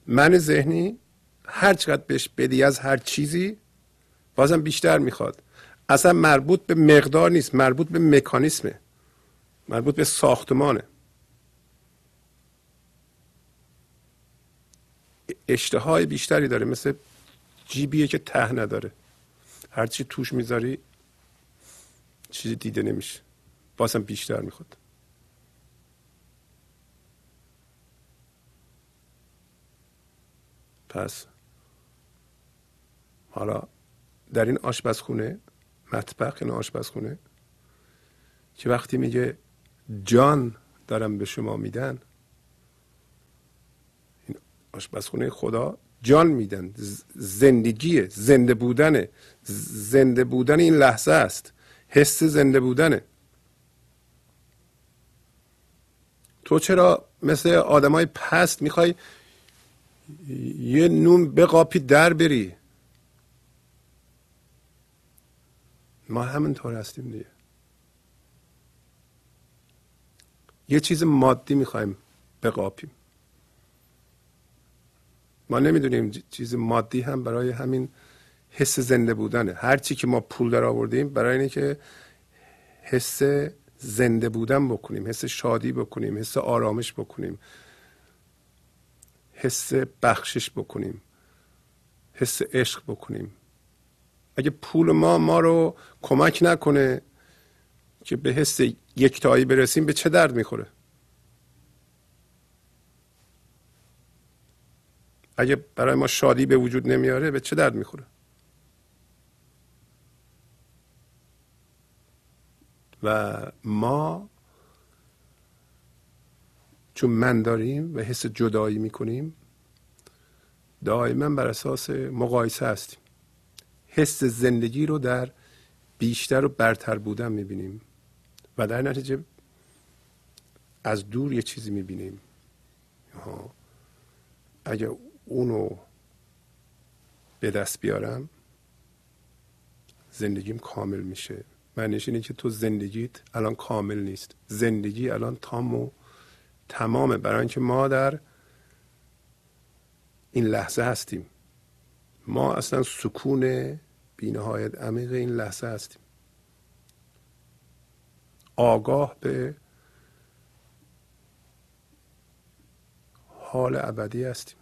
A: من ذهنی هر چقدر بهش بدی از هر چیزی بازم بیشتر می‌خواد. اصلا مربوط به مقدار نیست مربوط به مکانیسمه. مربوط به ساختمانه. اشتهای بیشتری داره مثل جیبیه که ته نداره. هرچی توش می‌ذاری چیزی دیده نمیشه. بازم بیشتر می‌خواد. پس حالا در این آشپزخونه مطبخ این آشپزخونه که وقتی میگه جان دارم به شما میدن این آشپزخونه خدا جان میدن. زندگی زنده بودنه. زنده بودن این لحظه است. حس زنده بودنه. تو چرا مثل آدمای پست می‌خوای یه نون بقاپی در بری؟ ما همینطور هستیم دیگه. یه چیز مادی می‌خوایم بقاپیم. ما نمی‌دونیم چیز مادی هم برای همین حس زنده بودنه. هر چی که ما پول در آوردیم برای اینه که حس زنده بودن بکنیم حس شادی بکنیم حس آرامش بکنیم حس بخشش بکنیم حس عشق بکنیم. اگه پول ما ما رو کمک نکنه که به حس یکتایی برسیم به چه درد می‌خوره؟ اگه برای ما شادی به وجود نمیاره به چه درد می‌خوره؟ و ما چون من داریم و حس جدایی می‌کنیم دائما بر اساس مقایسه هستیم. حس زندگی رو در بیشتر و برتر بودن می‌بینیم. و در نتیجه از دور یه چیزی می‌بینیم. اگه اونو به دست بیارم زندگیم کامل میشه. معنیش اینه که تو زندگیت الان کامل نیست. زندگی الان تام و تمامه. برای اینکه ما در این لحظه هستیم. ما اصلا سکون بینهایت عمیق این لحظه هستیم آگاه به حال ابدی هستیم.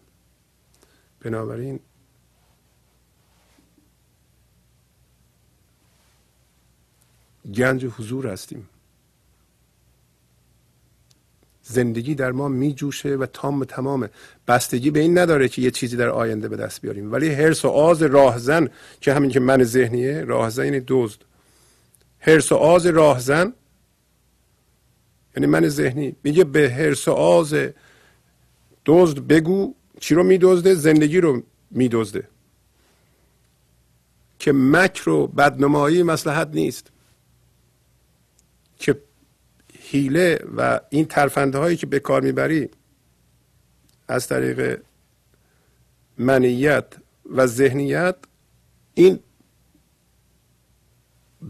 A: بنابراین گنج حضور هستیم. زندگی در ما می جوشه و تام تمامه. بستگی به این نداره که یه چیزی در آینده به دست بیاریم. ولی حرس و آز راهزن که همین که من ذهنیه راهزن یعنی دزد. حرس و آز راهزن یعنی من ذهنی. میگه به حرس و آز دزد بگو. چی رو میدزده؟ زندگی رو میدزده. که مکر و بدنمایی مسلحت نیست. که حیله و این ترفندهایی که به کار می‌بری از طریق منیت و ذهنیت این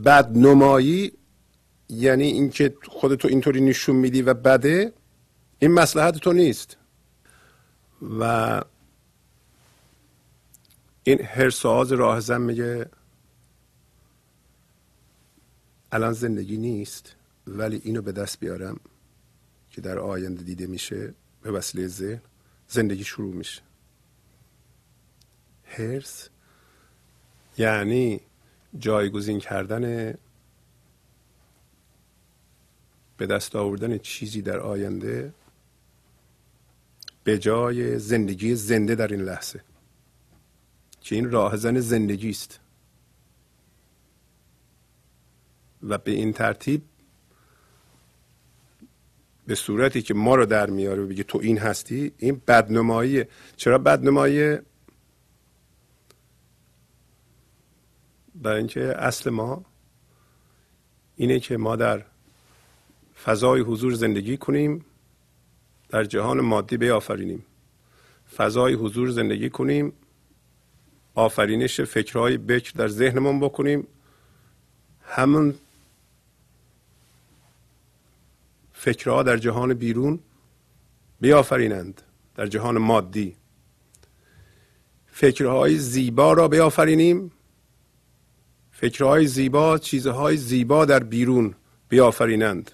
A: بدنمایی یعنی اینکه خودتو اینطوری نشون میدی و بده این مسلحت تو نیست. و این هرساز راهزن میگه الان زندگی نیست. ولی اینو به دست بیارم که در آینده دیده میشه به وسیله ذهن زندگی شروع میشه. هرس یعنی جایگزین کردن به دست آوردن چیزی در آینده به جای زندگی زنده در این لحظه که این راهزن زندگی است. و به این ترتیب به صورتی که ما رو در میاره و بگه تو این هستی این بدنمایی. چرا بدنمایی؟ برای اینکه اصل ما اینه که ما در فضای حضور زندگی کنیم در جهان مادی بیافرینیم. فضای حضور زندگی کنیم آفرینش فکرهای بکر در ذهنمون بکنیم. همون فکرها در جهان بیرون بیافرینند در جهان مادی. فکرهای زیبا را بیافرینیم فکرهای زیبا چیزهای زیبا در بیرون بیافرینند.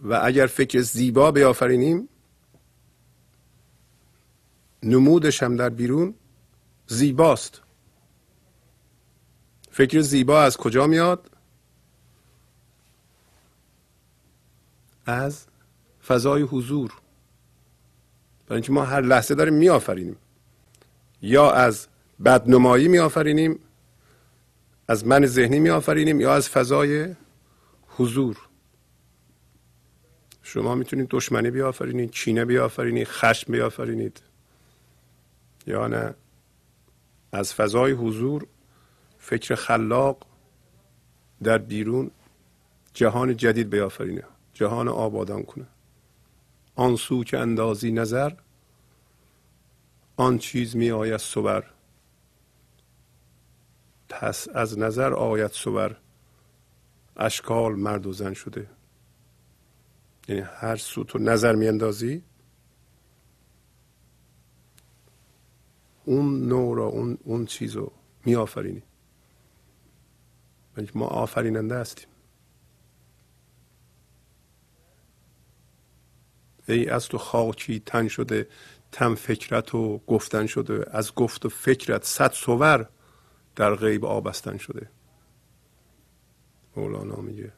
A: و اگر فکر زیبا بیافرینیم نمودش هم در بیرون زیباست. فکر زیبا از کجا میاد؟ از فضای حضور. برای اینکه ما هر لحظه داریم میآفرینیم. یا از بدنمایی میآفرینیم از من ذهنی میآفرینیم یا از فضای حضور. شما می‌تونید دشمنی بیافرینید چینه بیافرینید خشم بیافرینید. یا نه از فضای حضور فکر خلاق در بیرون جهان جدید بیافرینه. جهان آبادان کنه. آن سو که اندازی نظر آن چیز می آید صبر پس از نظر آید صبر اشکال مرد و زن شده. یعنی هر سو تو نظر میاندازی اون نور رو اون, اون چیز رو میآفرینی ما آفریننده هستیم. ای از تو خاکی تن شده تن فکرت و گفتن شده. از گفت و فکرت صد سور در غیب آبستن شده. مولانا میگه.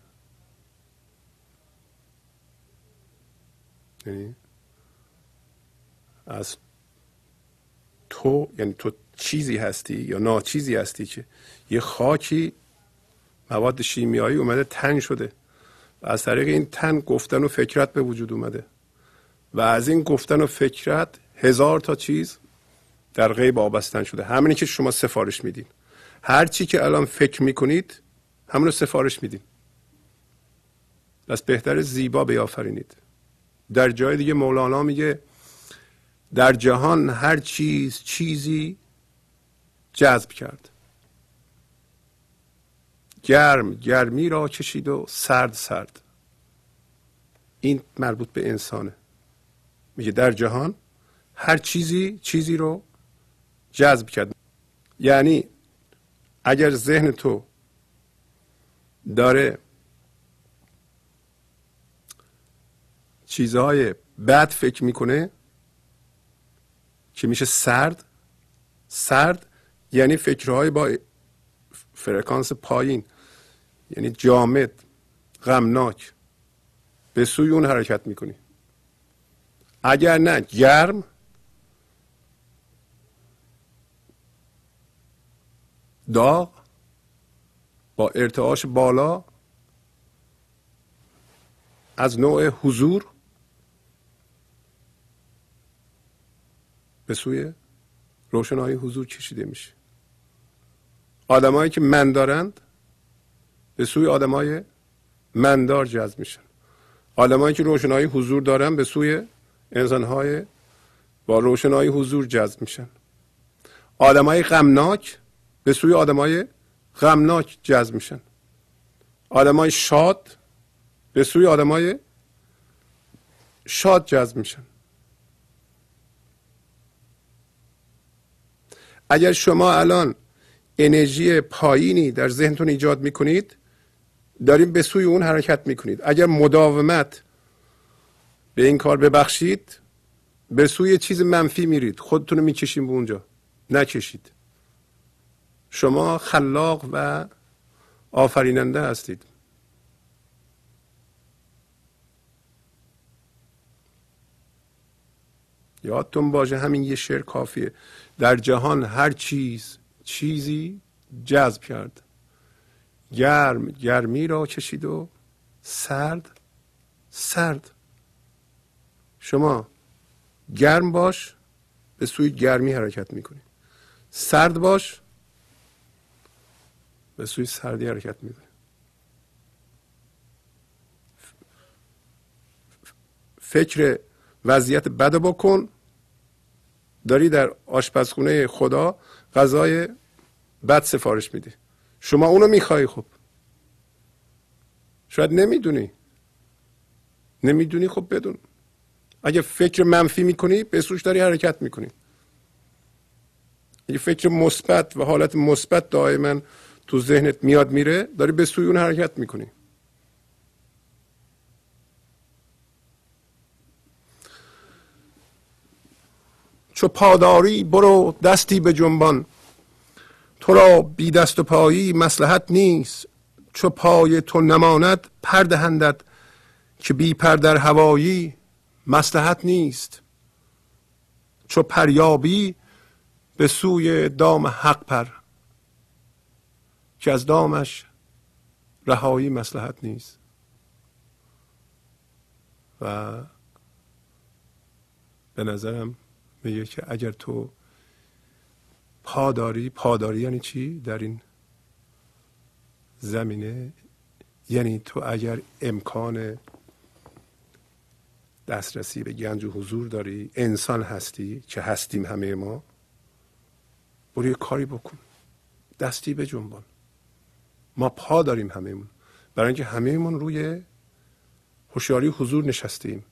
A: یعنی از تو یعنی تو چیزی هستی یا ناچیزی هستی که یه خاکی مواد شیمیایی اومده تن شده و از طریق این تن گفتن و فکرت به وجود اومده و از این گفتن و فکرت هزار تا چیز در غیب آبستن شده. همینی که شما سفارش میدین. هر چی که الان فکر می‌کنید همون رو سفارش میدین. پس بهتر زیبا بیافرینید. در جای دیگه مولانا میگه در جهان هر چیز چیزی جذب کرد. گرم گرمی را کشید و سرد سرد. این مربوط به انسانه. میگه در جهان هر چیزی چیزی رو جذب کرد. یعنی اگر ذهن تو داره چیزهای بد فکر می‌کنه که میشه سرد سرد یعنی فکرهای با فرکانس پایین. یعنی جامد غمناک. به سوی اون حرکت می‌کنی. اگر نه گرم. داغ. با ارتعاش بالا. از نوع حضور. به سوی روشنایی حضور کشیده میشه. آدمایی که من دارند به سوی آدمای مندار جذب میشن. آدمایی که روشنایی حضور دارن به سوی انسانهای با روشنایی حضور جذب میشن. آدمای غمناک به سوی آدمای غمناک جذب میشن. آدمای شاد به سوی آدمای شاد جذب میشن. اگر شما الان انرژی پایینی در ذهنتون ایجاد می‌کنید داریم به سوی اون حرکت می‌کنید. اگر مداومت به این کار ببخشید به سوی چیز منفی میرید. خودتون رو می‌کشیم به اونجا. نکشید. شما خلاق و آفریننده هستید. یادتون باشه همین یه شعر کافیه. در جهان هر چیز چیزی جذب کرد. گرم گرمی را کشید و سرد سرد. شما گرم باش به سوی گرمی حرکت می‌کنی. سرد باش به سوی سردی حرکت می‌کنی. فکر وضعیت بد بکن. داری در آشپزخونه خدا غذای بد سفارش میدی. شما اونو می‌خوای خب. شاید نمی‌دونی. نمی‌دونی خب بدون. اگه فکر منفی می‌کنی به سوش داری حرکت می‌کنی. اگه فکر مثبت و حالت مثبت دائما تو ذهنت میاد میره داری به سوی اون حرکت می‌کنی. چو پاداری برو دستی به جنبان. تو را بی دست و پایی مسلحت نیست. چو پای تو نماند پردهندد که بی پر در هوایی مسلحت نیست. چو پریابی به سوی دام حق پر. که از دامش رهایی مسلحت نیست. و به نظرم میگه که اگر تو پاداری پاداری یعنی چی در این زمینه؟ یعنی تو اگر امکان دسترسی به گنج و حضور داری انسان هستی که هستیم همه ما برو یه کاری بکن. دستی به جنبان. ما پا داریم همهمون. برای اینکه همهمون روی هوشیاری حضور نشستیم.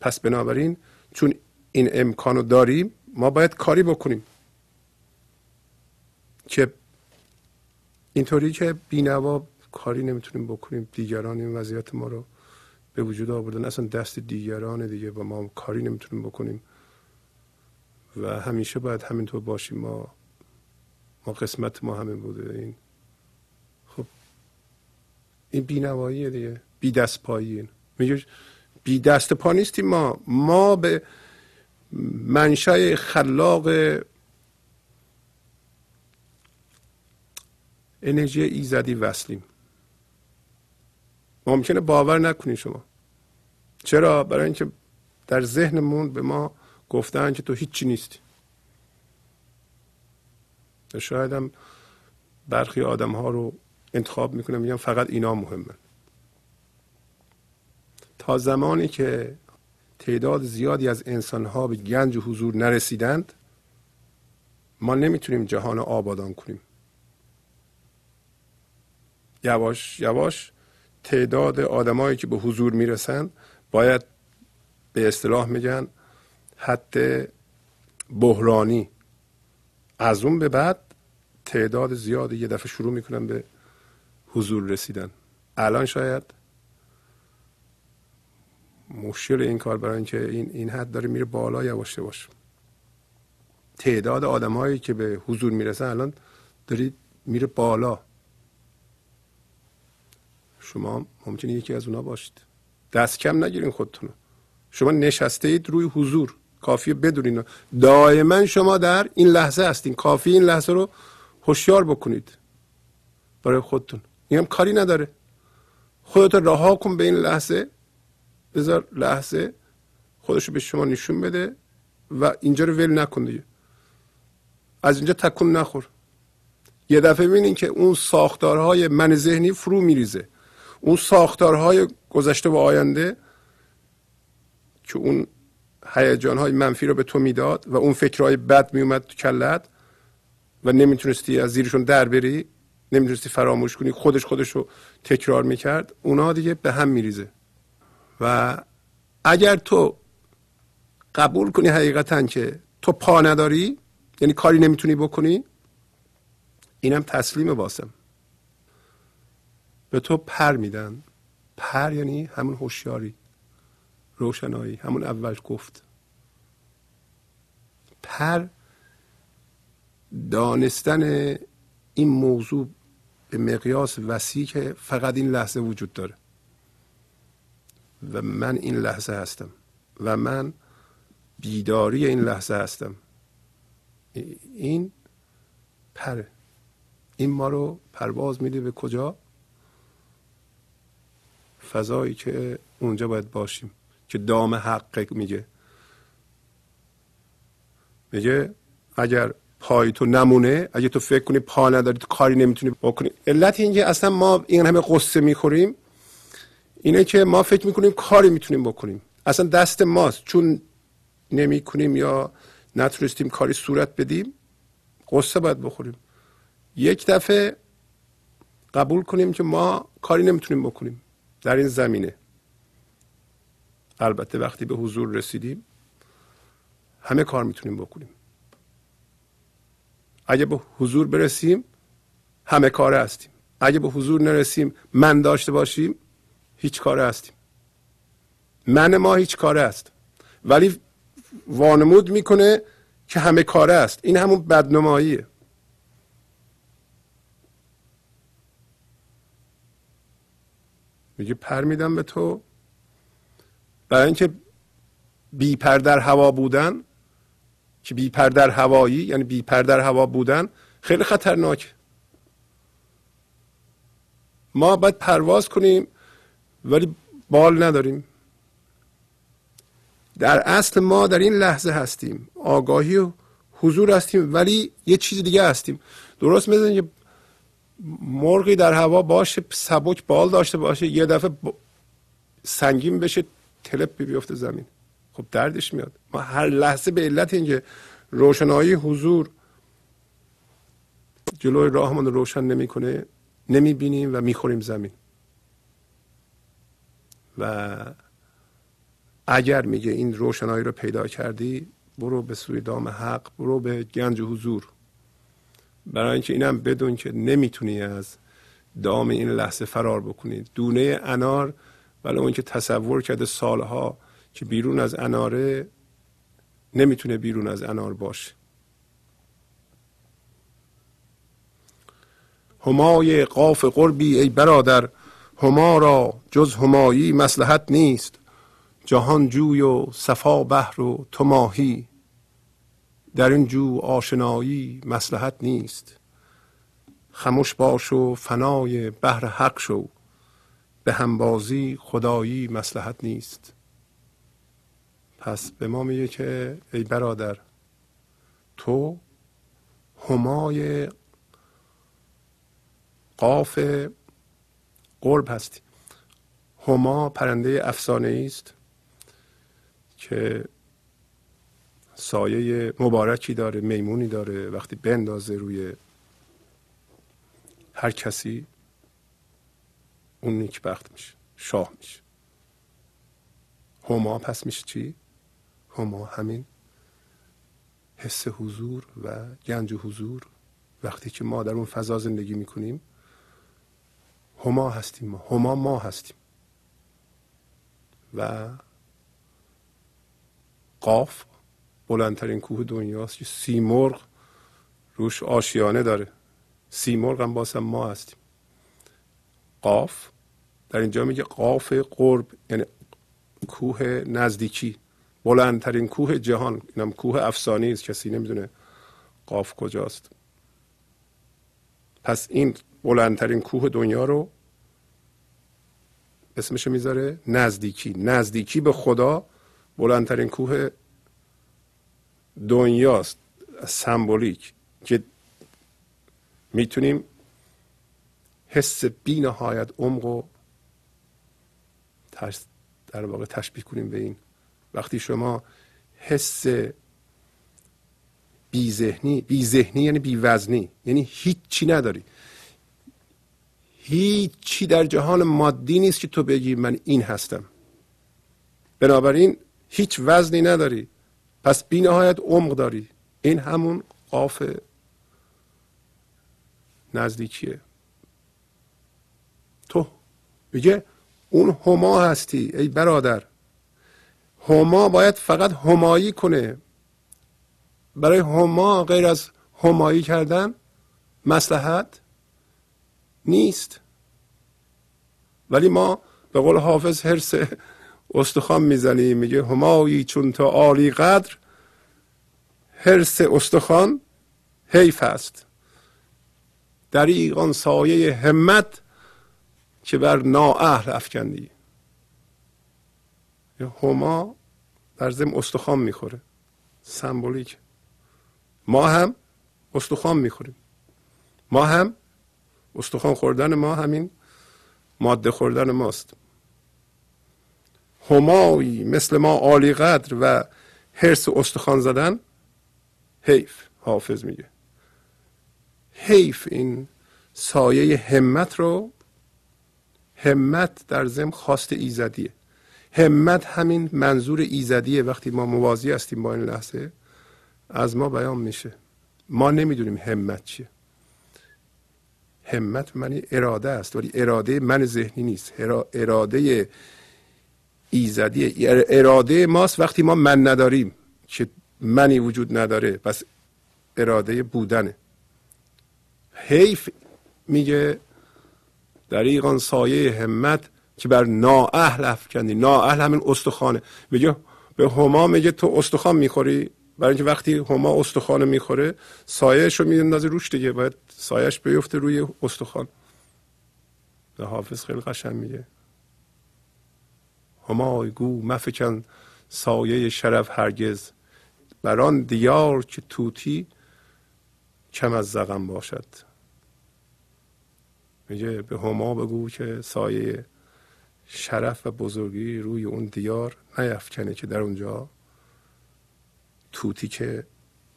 A: پس بنابراین چون این امکانو داریم ما باید کاری بکنیم. که اینطوری که بینوا کاری نمی‌تونیم بکنیم دیگران این وضعیت ما رو به وجود آوردن. اصلا دست دیگران دیگه و ما کاری نمی‌تونیم بکنیم. و همیشه باید همینطور باشیم. ما ما قسمت ما همین بوده. این خب این بینواییه دیگه. بی دست پاییه میگه بی دست پا نیستیم ما. ما به منشأ خلاق انرژی ایزدی وصلیم. ممکنه باور نکنی شما. چرا؟ برای اینکه در ذهنمون به ما گفتن که تو هیچی نیستی. شاید هم برخی آدم ها رو انتخاب می‌کنم میگم فقط اینا مهمه تا زمانی که تعداد زیادی از انسان ها به گنج حضور نرسیدند ما نمی‌تونیم جهان آبادان کنیم. یواش یواش تعداد آدمایی که به حضور می‌رسن باید به اصطلاح میگن حد بحرانی. از اون به بعد تعداد زیادی یه دفعه شروع می‌کنن به حضور رسیدن. الان شاید مشکل این کار برای اینکه این این حد داره میره بالا یواش یواش تعداد آدمایی که به حضور می‌رسن الان دارید میره بالا. شما ممکنه یکی از اونا باشید. دست کم نگیرین خودتون شما نشسته اید روی حضور. کافی بدونین. دائما شما در این لحظه هستین. کافی این لحظه رو هوشیار بکنید. برای خودتون. این هم کاری نداره. خودت رها کن به این لحظه. بذار لحظه خودشو به شما نشون بده و اینجا رو ول نکن دیگه. از اینجا تکون نخور. یه دفعه ببینین که اون ساختارهای من ذهنی فرو میریزه. اون ساختارهای گذشته و آینده که اون هیجانهای منفی رو به تو می‌داد و اون فکرهای بد میومد تو کلت و نمی‌تونستی از زیرشون در بری نمی‌تونستی فراموش کنی خودش خودش رو تکرار می‌کرد اونا دیگه به هم میریزه. و اگر تو قبول کنی حقیقتا که تو پا نداری یعنی کاری نمی‌تونی بکنی اینم تسلیم واسم. به تو پر میدن. پر یعنی همون هوشیاری روشنایی همون اول گفت. پر دانستن این موضوع به مقیاس وسیع که فقط این لحظه وجود داره. و من این لحظه هستم. و من بیداری این لحظه هستم. این پره این ما رو پرواز میده به کجا؟ فضایی که اونجا باید باشیم. که دام حق میگه. میگه اگر پای تو نمونه اگه تو فکر کنی پا نداری تو کاری نمی‌تونی بکنی. علت اینکه اصلا ما این همه قصه می‌خوریم اینه که ما فکر می‌کنیم کاری می‌تونیم بکنیم. اصلا دست ماست. چون نمی‌کنیم یا نتونستیم کاری صورت بدیم قصه باید بخوریم. یک دفعه قبول کنیم که ما کاری نمی‌تونیم بکنیم در این زمینه. البته وقتی به حضور رسیدیم همه کار می‌تونیم بکنیم. اگه به حضور برسیم همه کاره هستیم. اگه به حضور نرسیم من داشته باشیم هیچ کاره هستیم. من ما هیچ کاره است ولی وانمود می‌کنه که همه کاره است این همون بدنماییه. میگه پر میدم به تو. برای اینکه بی پر در هوا بودن که بی پر در هوایی یعنی بی پر در هوا بودن خیلی خطرناک ما باید پرواز کنیم ولی بال نداریم. در اصل ما در این لحظه هستیم. آگاهی و حضور هستیم ولی یه چیز دیگه هستیم. درست مثل یه مرغی در هوا باشه سبک بال داشته باشه یه دفعه سنگین بشه تلپ بیفته زمین. خب دردش میاد. ما هر لحظه به علت اینکه روشنایی حضور جلوی راهمان روشن نمی‌کنه نمی‌بینیم و می‌خوریم زمین. و اگر میگه این روشنایی رو پیدا کردی برو به سوی دام حق برو به گنج حضور. برای اینکه اینم بدون که نمی‌تونی از دام این لحظه فرار بکنی. دونه انار ولی اون که تصور کرده سالها که بیرون از اناره نمی‌تونه بیرون از انار باشه. همای قاف قربی ای برادر هما را جز همایی مسلحت نیست. جهان جوی و صفا بحر و تو در این جو آشنایی مسلحت نیست. خموش باش و فنای بحر حق شو. به همبازی خدایی مسلحت نیست. پس به ما میگه که ای برادر تو همای قاف قرب هستی. هما پرنده افسانه است که سایه مبارکی داره میمونی داره وقتی بندازه روی هر کسی اون نیکبخت میشه شاه میشه. هما پس میشه چی؟ هما همین حس حضور و گنج حضور. وقتی که ما در اون فضا زندگی می‌کنیم هما هستیم ما. هما ما هستیم. و قاف بلندترین کوه دنیاست. که سیمرغ روش آشیانه داره. سیمرغ هم باسم ما هستیم. قاف در اینجا میگه قاف قرب یعنی کوه نزدیکی. بلندترین کوه جهان. اینم کوه افسانی است. کسی نمی‌دونه قاف کجاست. پس این بلندترین کوه دنیا رو اسمشو می‌ذاره نزدیکی. نزدیکی به خدا بلندترین کوه دنیاست. سمبولیک. که می‌تونیم حس بی نهایت عمق و در واقع تشبیه کنیم به این. وقتی شما حس بی ذهنی بی ذهنی یعنی بی وزنی یعنی هیچی نداری. هیچی در جهان مادی نیست که تو بگی من این هستم. بنابراین هیچ وزنی نداری. پس بی نهایت عمق داری. این همون قاف نزدیکیه. تو میگه اون هما هستی ای برادر. هما باید فقط همایی کنه. برای هما غیر از همایی کردن مسلحت نیست. ولی ما به قول حافظ هرس استخوان می‌زنیم. میگه همایی چون تا عالی قدر هرس استخوان حیف است. دریغ آن سایه همت که بر نااهل افکندی. هما در زم استخوان می‌خوره. سمبولیک. ما هم استخوان می‌خوریم. ما هم استخوان خوردن ما همین ماده خوردن ماست. همایی مثل ما عالی قدر و حرس استخوان زدن حیف حافظ میگه. حیف این سایه همت رو همت در زم خواست ایزدیه. همت همین منظور ایزدیه. وقتی ما موازی هستیم با این لحظه از ما بیان میشه. ما نمی‌دونیم همت چیه. همت من اراده است ولی اراده من ذهنی نیست. اراده ایزدی اراده ماست وقتی ما من نداریم که منی وجود نداره پس اراده بودنه. حیف میگه دریغان سایه همت که بر نااهل افکندی. نااهل همین استخانه میگه به هما میگه تو استخوان می‌خوری؟ برای اینکه وقتی هما استخوان می‌خوره سایهش رو میندازه روش دیگه. باید سایش بیفته روی استخوان. به حافظ خیلی قشنگ میگه. همای گو مفکن سایه شرف هرگز. بر آن دیار که توتی کم از زغم باشد. میگه به هما بگو که سایه شرف و بزرگی روی اون دیار نیفکنه که در اونجا توتی که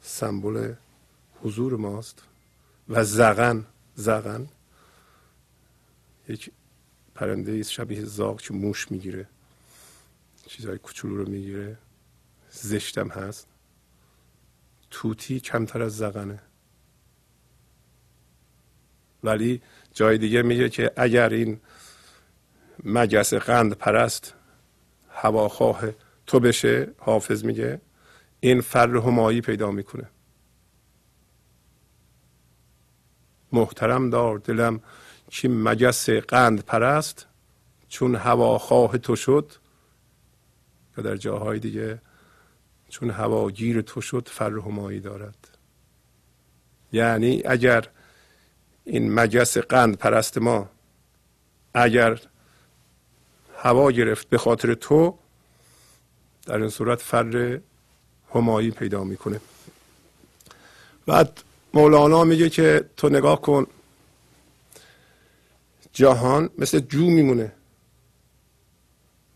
A: سمبل حضور ماست و زغن زغن یک پرنده شبیه زاغ که موش می‌گیره. چیزهای کوچولو رو می‌گیره. زشتم هست. توتی کمتر از زغنه. ولی جای دیگه میگه که اگر این مگس قند پرست هواخواه تو بشه حافظ میگه این فر همایی پیدا می‌کنه. محترم دار دلم که مگس قند پرست چون هواخواه تو شد یا در جاهای دیگه چون هواگیر تو شد فر همایی دارد. یعنی اگر این مگس قند پرست ما اگر هوا گرفت به خاطر تو در این صورت فر همایی پیدا می‌کنه. بعد مولانا میگه که تو نگاه کن جهان مثل جو میمونه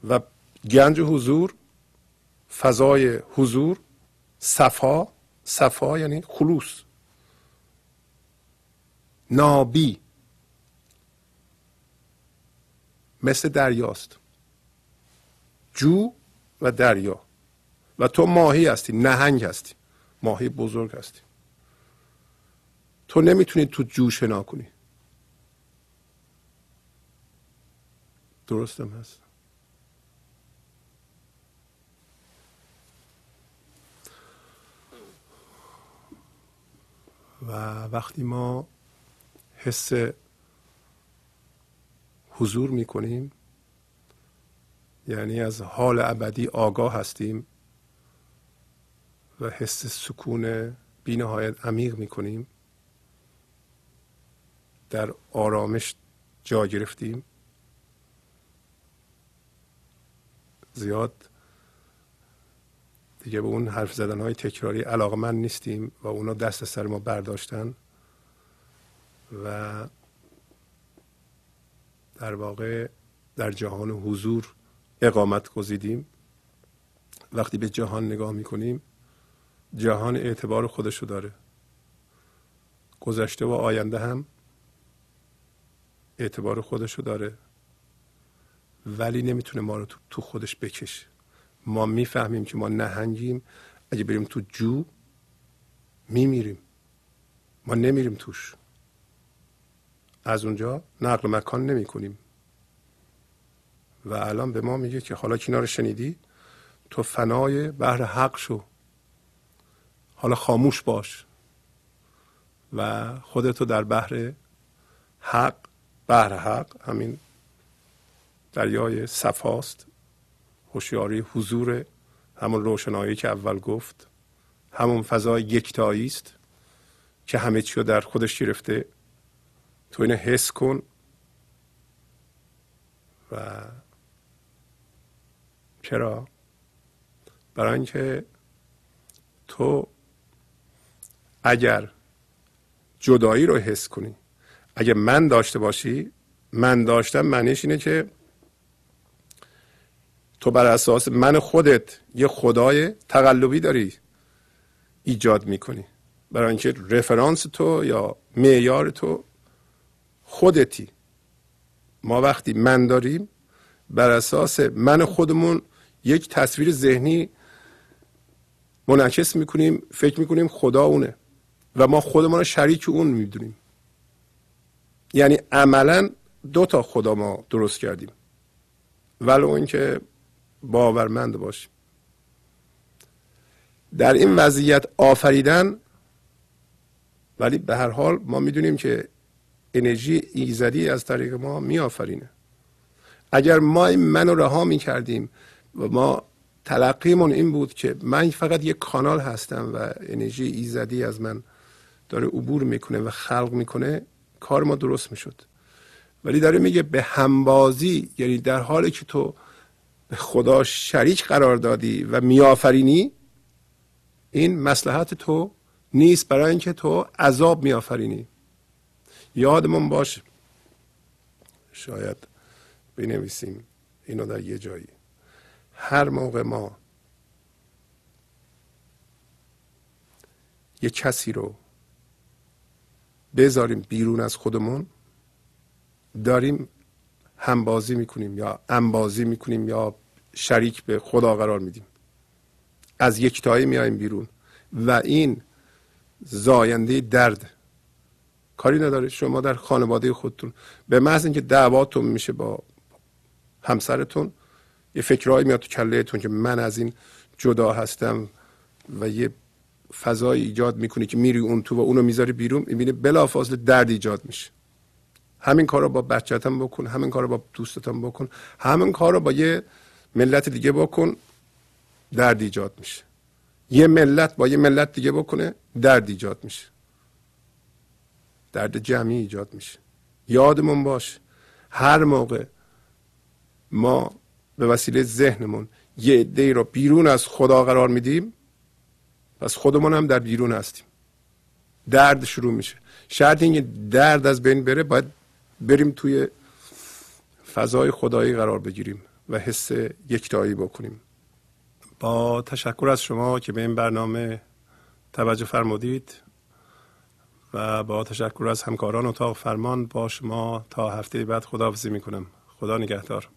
A: و گنج حضور فضای حضور صفا صفا یعنی خلوص. نابی مثل دریاست. جو و دریا. و تو ماهی هستی نهنگ هستی. ماهی بزرگ هستی. تو نمی‌تونی تو جو شنا کنی. درستم هست. و وقتی ما حس حضور می‌کنیم یعنی از حال ابدی آگاه هستیم و حس سکون بینهایت عمیق می‌کنیم. در آرامش جا گرفتیم. زیاد دیگه به اون حرف زدن های تکراری علاقه من نیستیم و اونا دست سر ما برداشتن. و در واقع در جهان حضور اقامت گزیدیم. وقتی به جهان نگاه می‌کنیم جهان اعتبار خودشو داره. گذشته و آینده هم اعتبار خودشو داره. ولی نمی‌تونه ما رو تو خودش بکشه. ما می‌فهمیم که ما نهنگیم. اگه بریم تو جو میمیریم. ما نمیریم توش. از اونجا نقل مکان نمی کنیم و الان به ما میگه که حالا که رو شنیدی تو فنای بحر حق شو. حالا خاموش باش و خودتو در بحر حق بحر حق همین دریای صفاست هوشیاری حضور همون روشنایی که اول گفت همون فضای یکتایی است که همه چی رو در خودش گرفته. تو اینو حس کن و چرا؟ برای اینکه تو اگر جدایی رو حس کنی اگر من داشته باشی من داشتم معنیش اینه که تو بر اساس من خودت یه خدای تقلبی داری ایجاد می‌کنی. برای اینکه رفرانس تو یا معیار تو خودتی. ما وقتی من داریم بر اساس من خودمون یک تصویر ذهنی منعکس می‌کنیم فکر می‌کنیم خدا اونه. و ما خودمون رو شریک اون می‌دونیم. یعنی عملا دو تا خدا ما درست کردیم. ولو اینکه باورمند باشیم. در این وضعیت آفریدن ولی به هر حال ما می‌دونیم که انرژی ایزدی از طریق ما میآفرینه. اگر ما این منو رها می‌کردیم و ما تلقیمون این بود که من فقط یک کانال هستم و انرژی ایزدی از من داره عبور می‌کنه و خلق می‌کنه کار ما درست می‌شد. ولی داره میگه به همبازی یعنی در حالی که تو به خدا شریک قرار دادی و میآفرینی این مسلحت تو نیست برای اینکه تو عذاب میآفرینی. یادمون باش شاید بنویسیم اینو در یه جایی. هر موقع ما یه کسی رو بذاریم بیرون از خودمون داریم همبازی می‌کنیم یا انبازی می‌کنیم یا شریک به خدا قرار میدیم. از یکتایی میایم بیرون و این زاینده درد کاری نداره. شما در خانواده خودتون به محض اینکه دعواتون میشه با همسرتون یه فکرهایی میاد تو کلهتون که من از این جدا هستم و یه فضای ایجاد می‌کنی که میری اون تو و اونو می‌ذاری بیرون می‌بینی بلافاصله درد ایجاد میشه. همین کار رو با بچهتم بکن همین کار رو با دوستتم بکن همین کار رو با یه ملت دیگه بکن درد ایجاد میشه. یه ملت با یه ملت دیگه بکنه درد ایجاد میشه. درد جمعی ایجاد میشه. یادمون باش هر موقع ما به وسیله ذهنمون یه عده رو بیرون از خدا قرار میدیم پس خودمون هم در بیرون هستیم. درد شروع میشه. شرط اینکه درد از بین بره باید بریم توی فضای خدایی قرار بگیریم و حس یکتایی بکنیم. با تشکر از شما که به این برنامه توجه فرمودید و با تشکر از همکاران اتاق فرمان با شما تا هفته بعد خداحافظی می‌کنم. خدا نگهدار.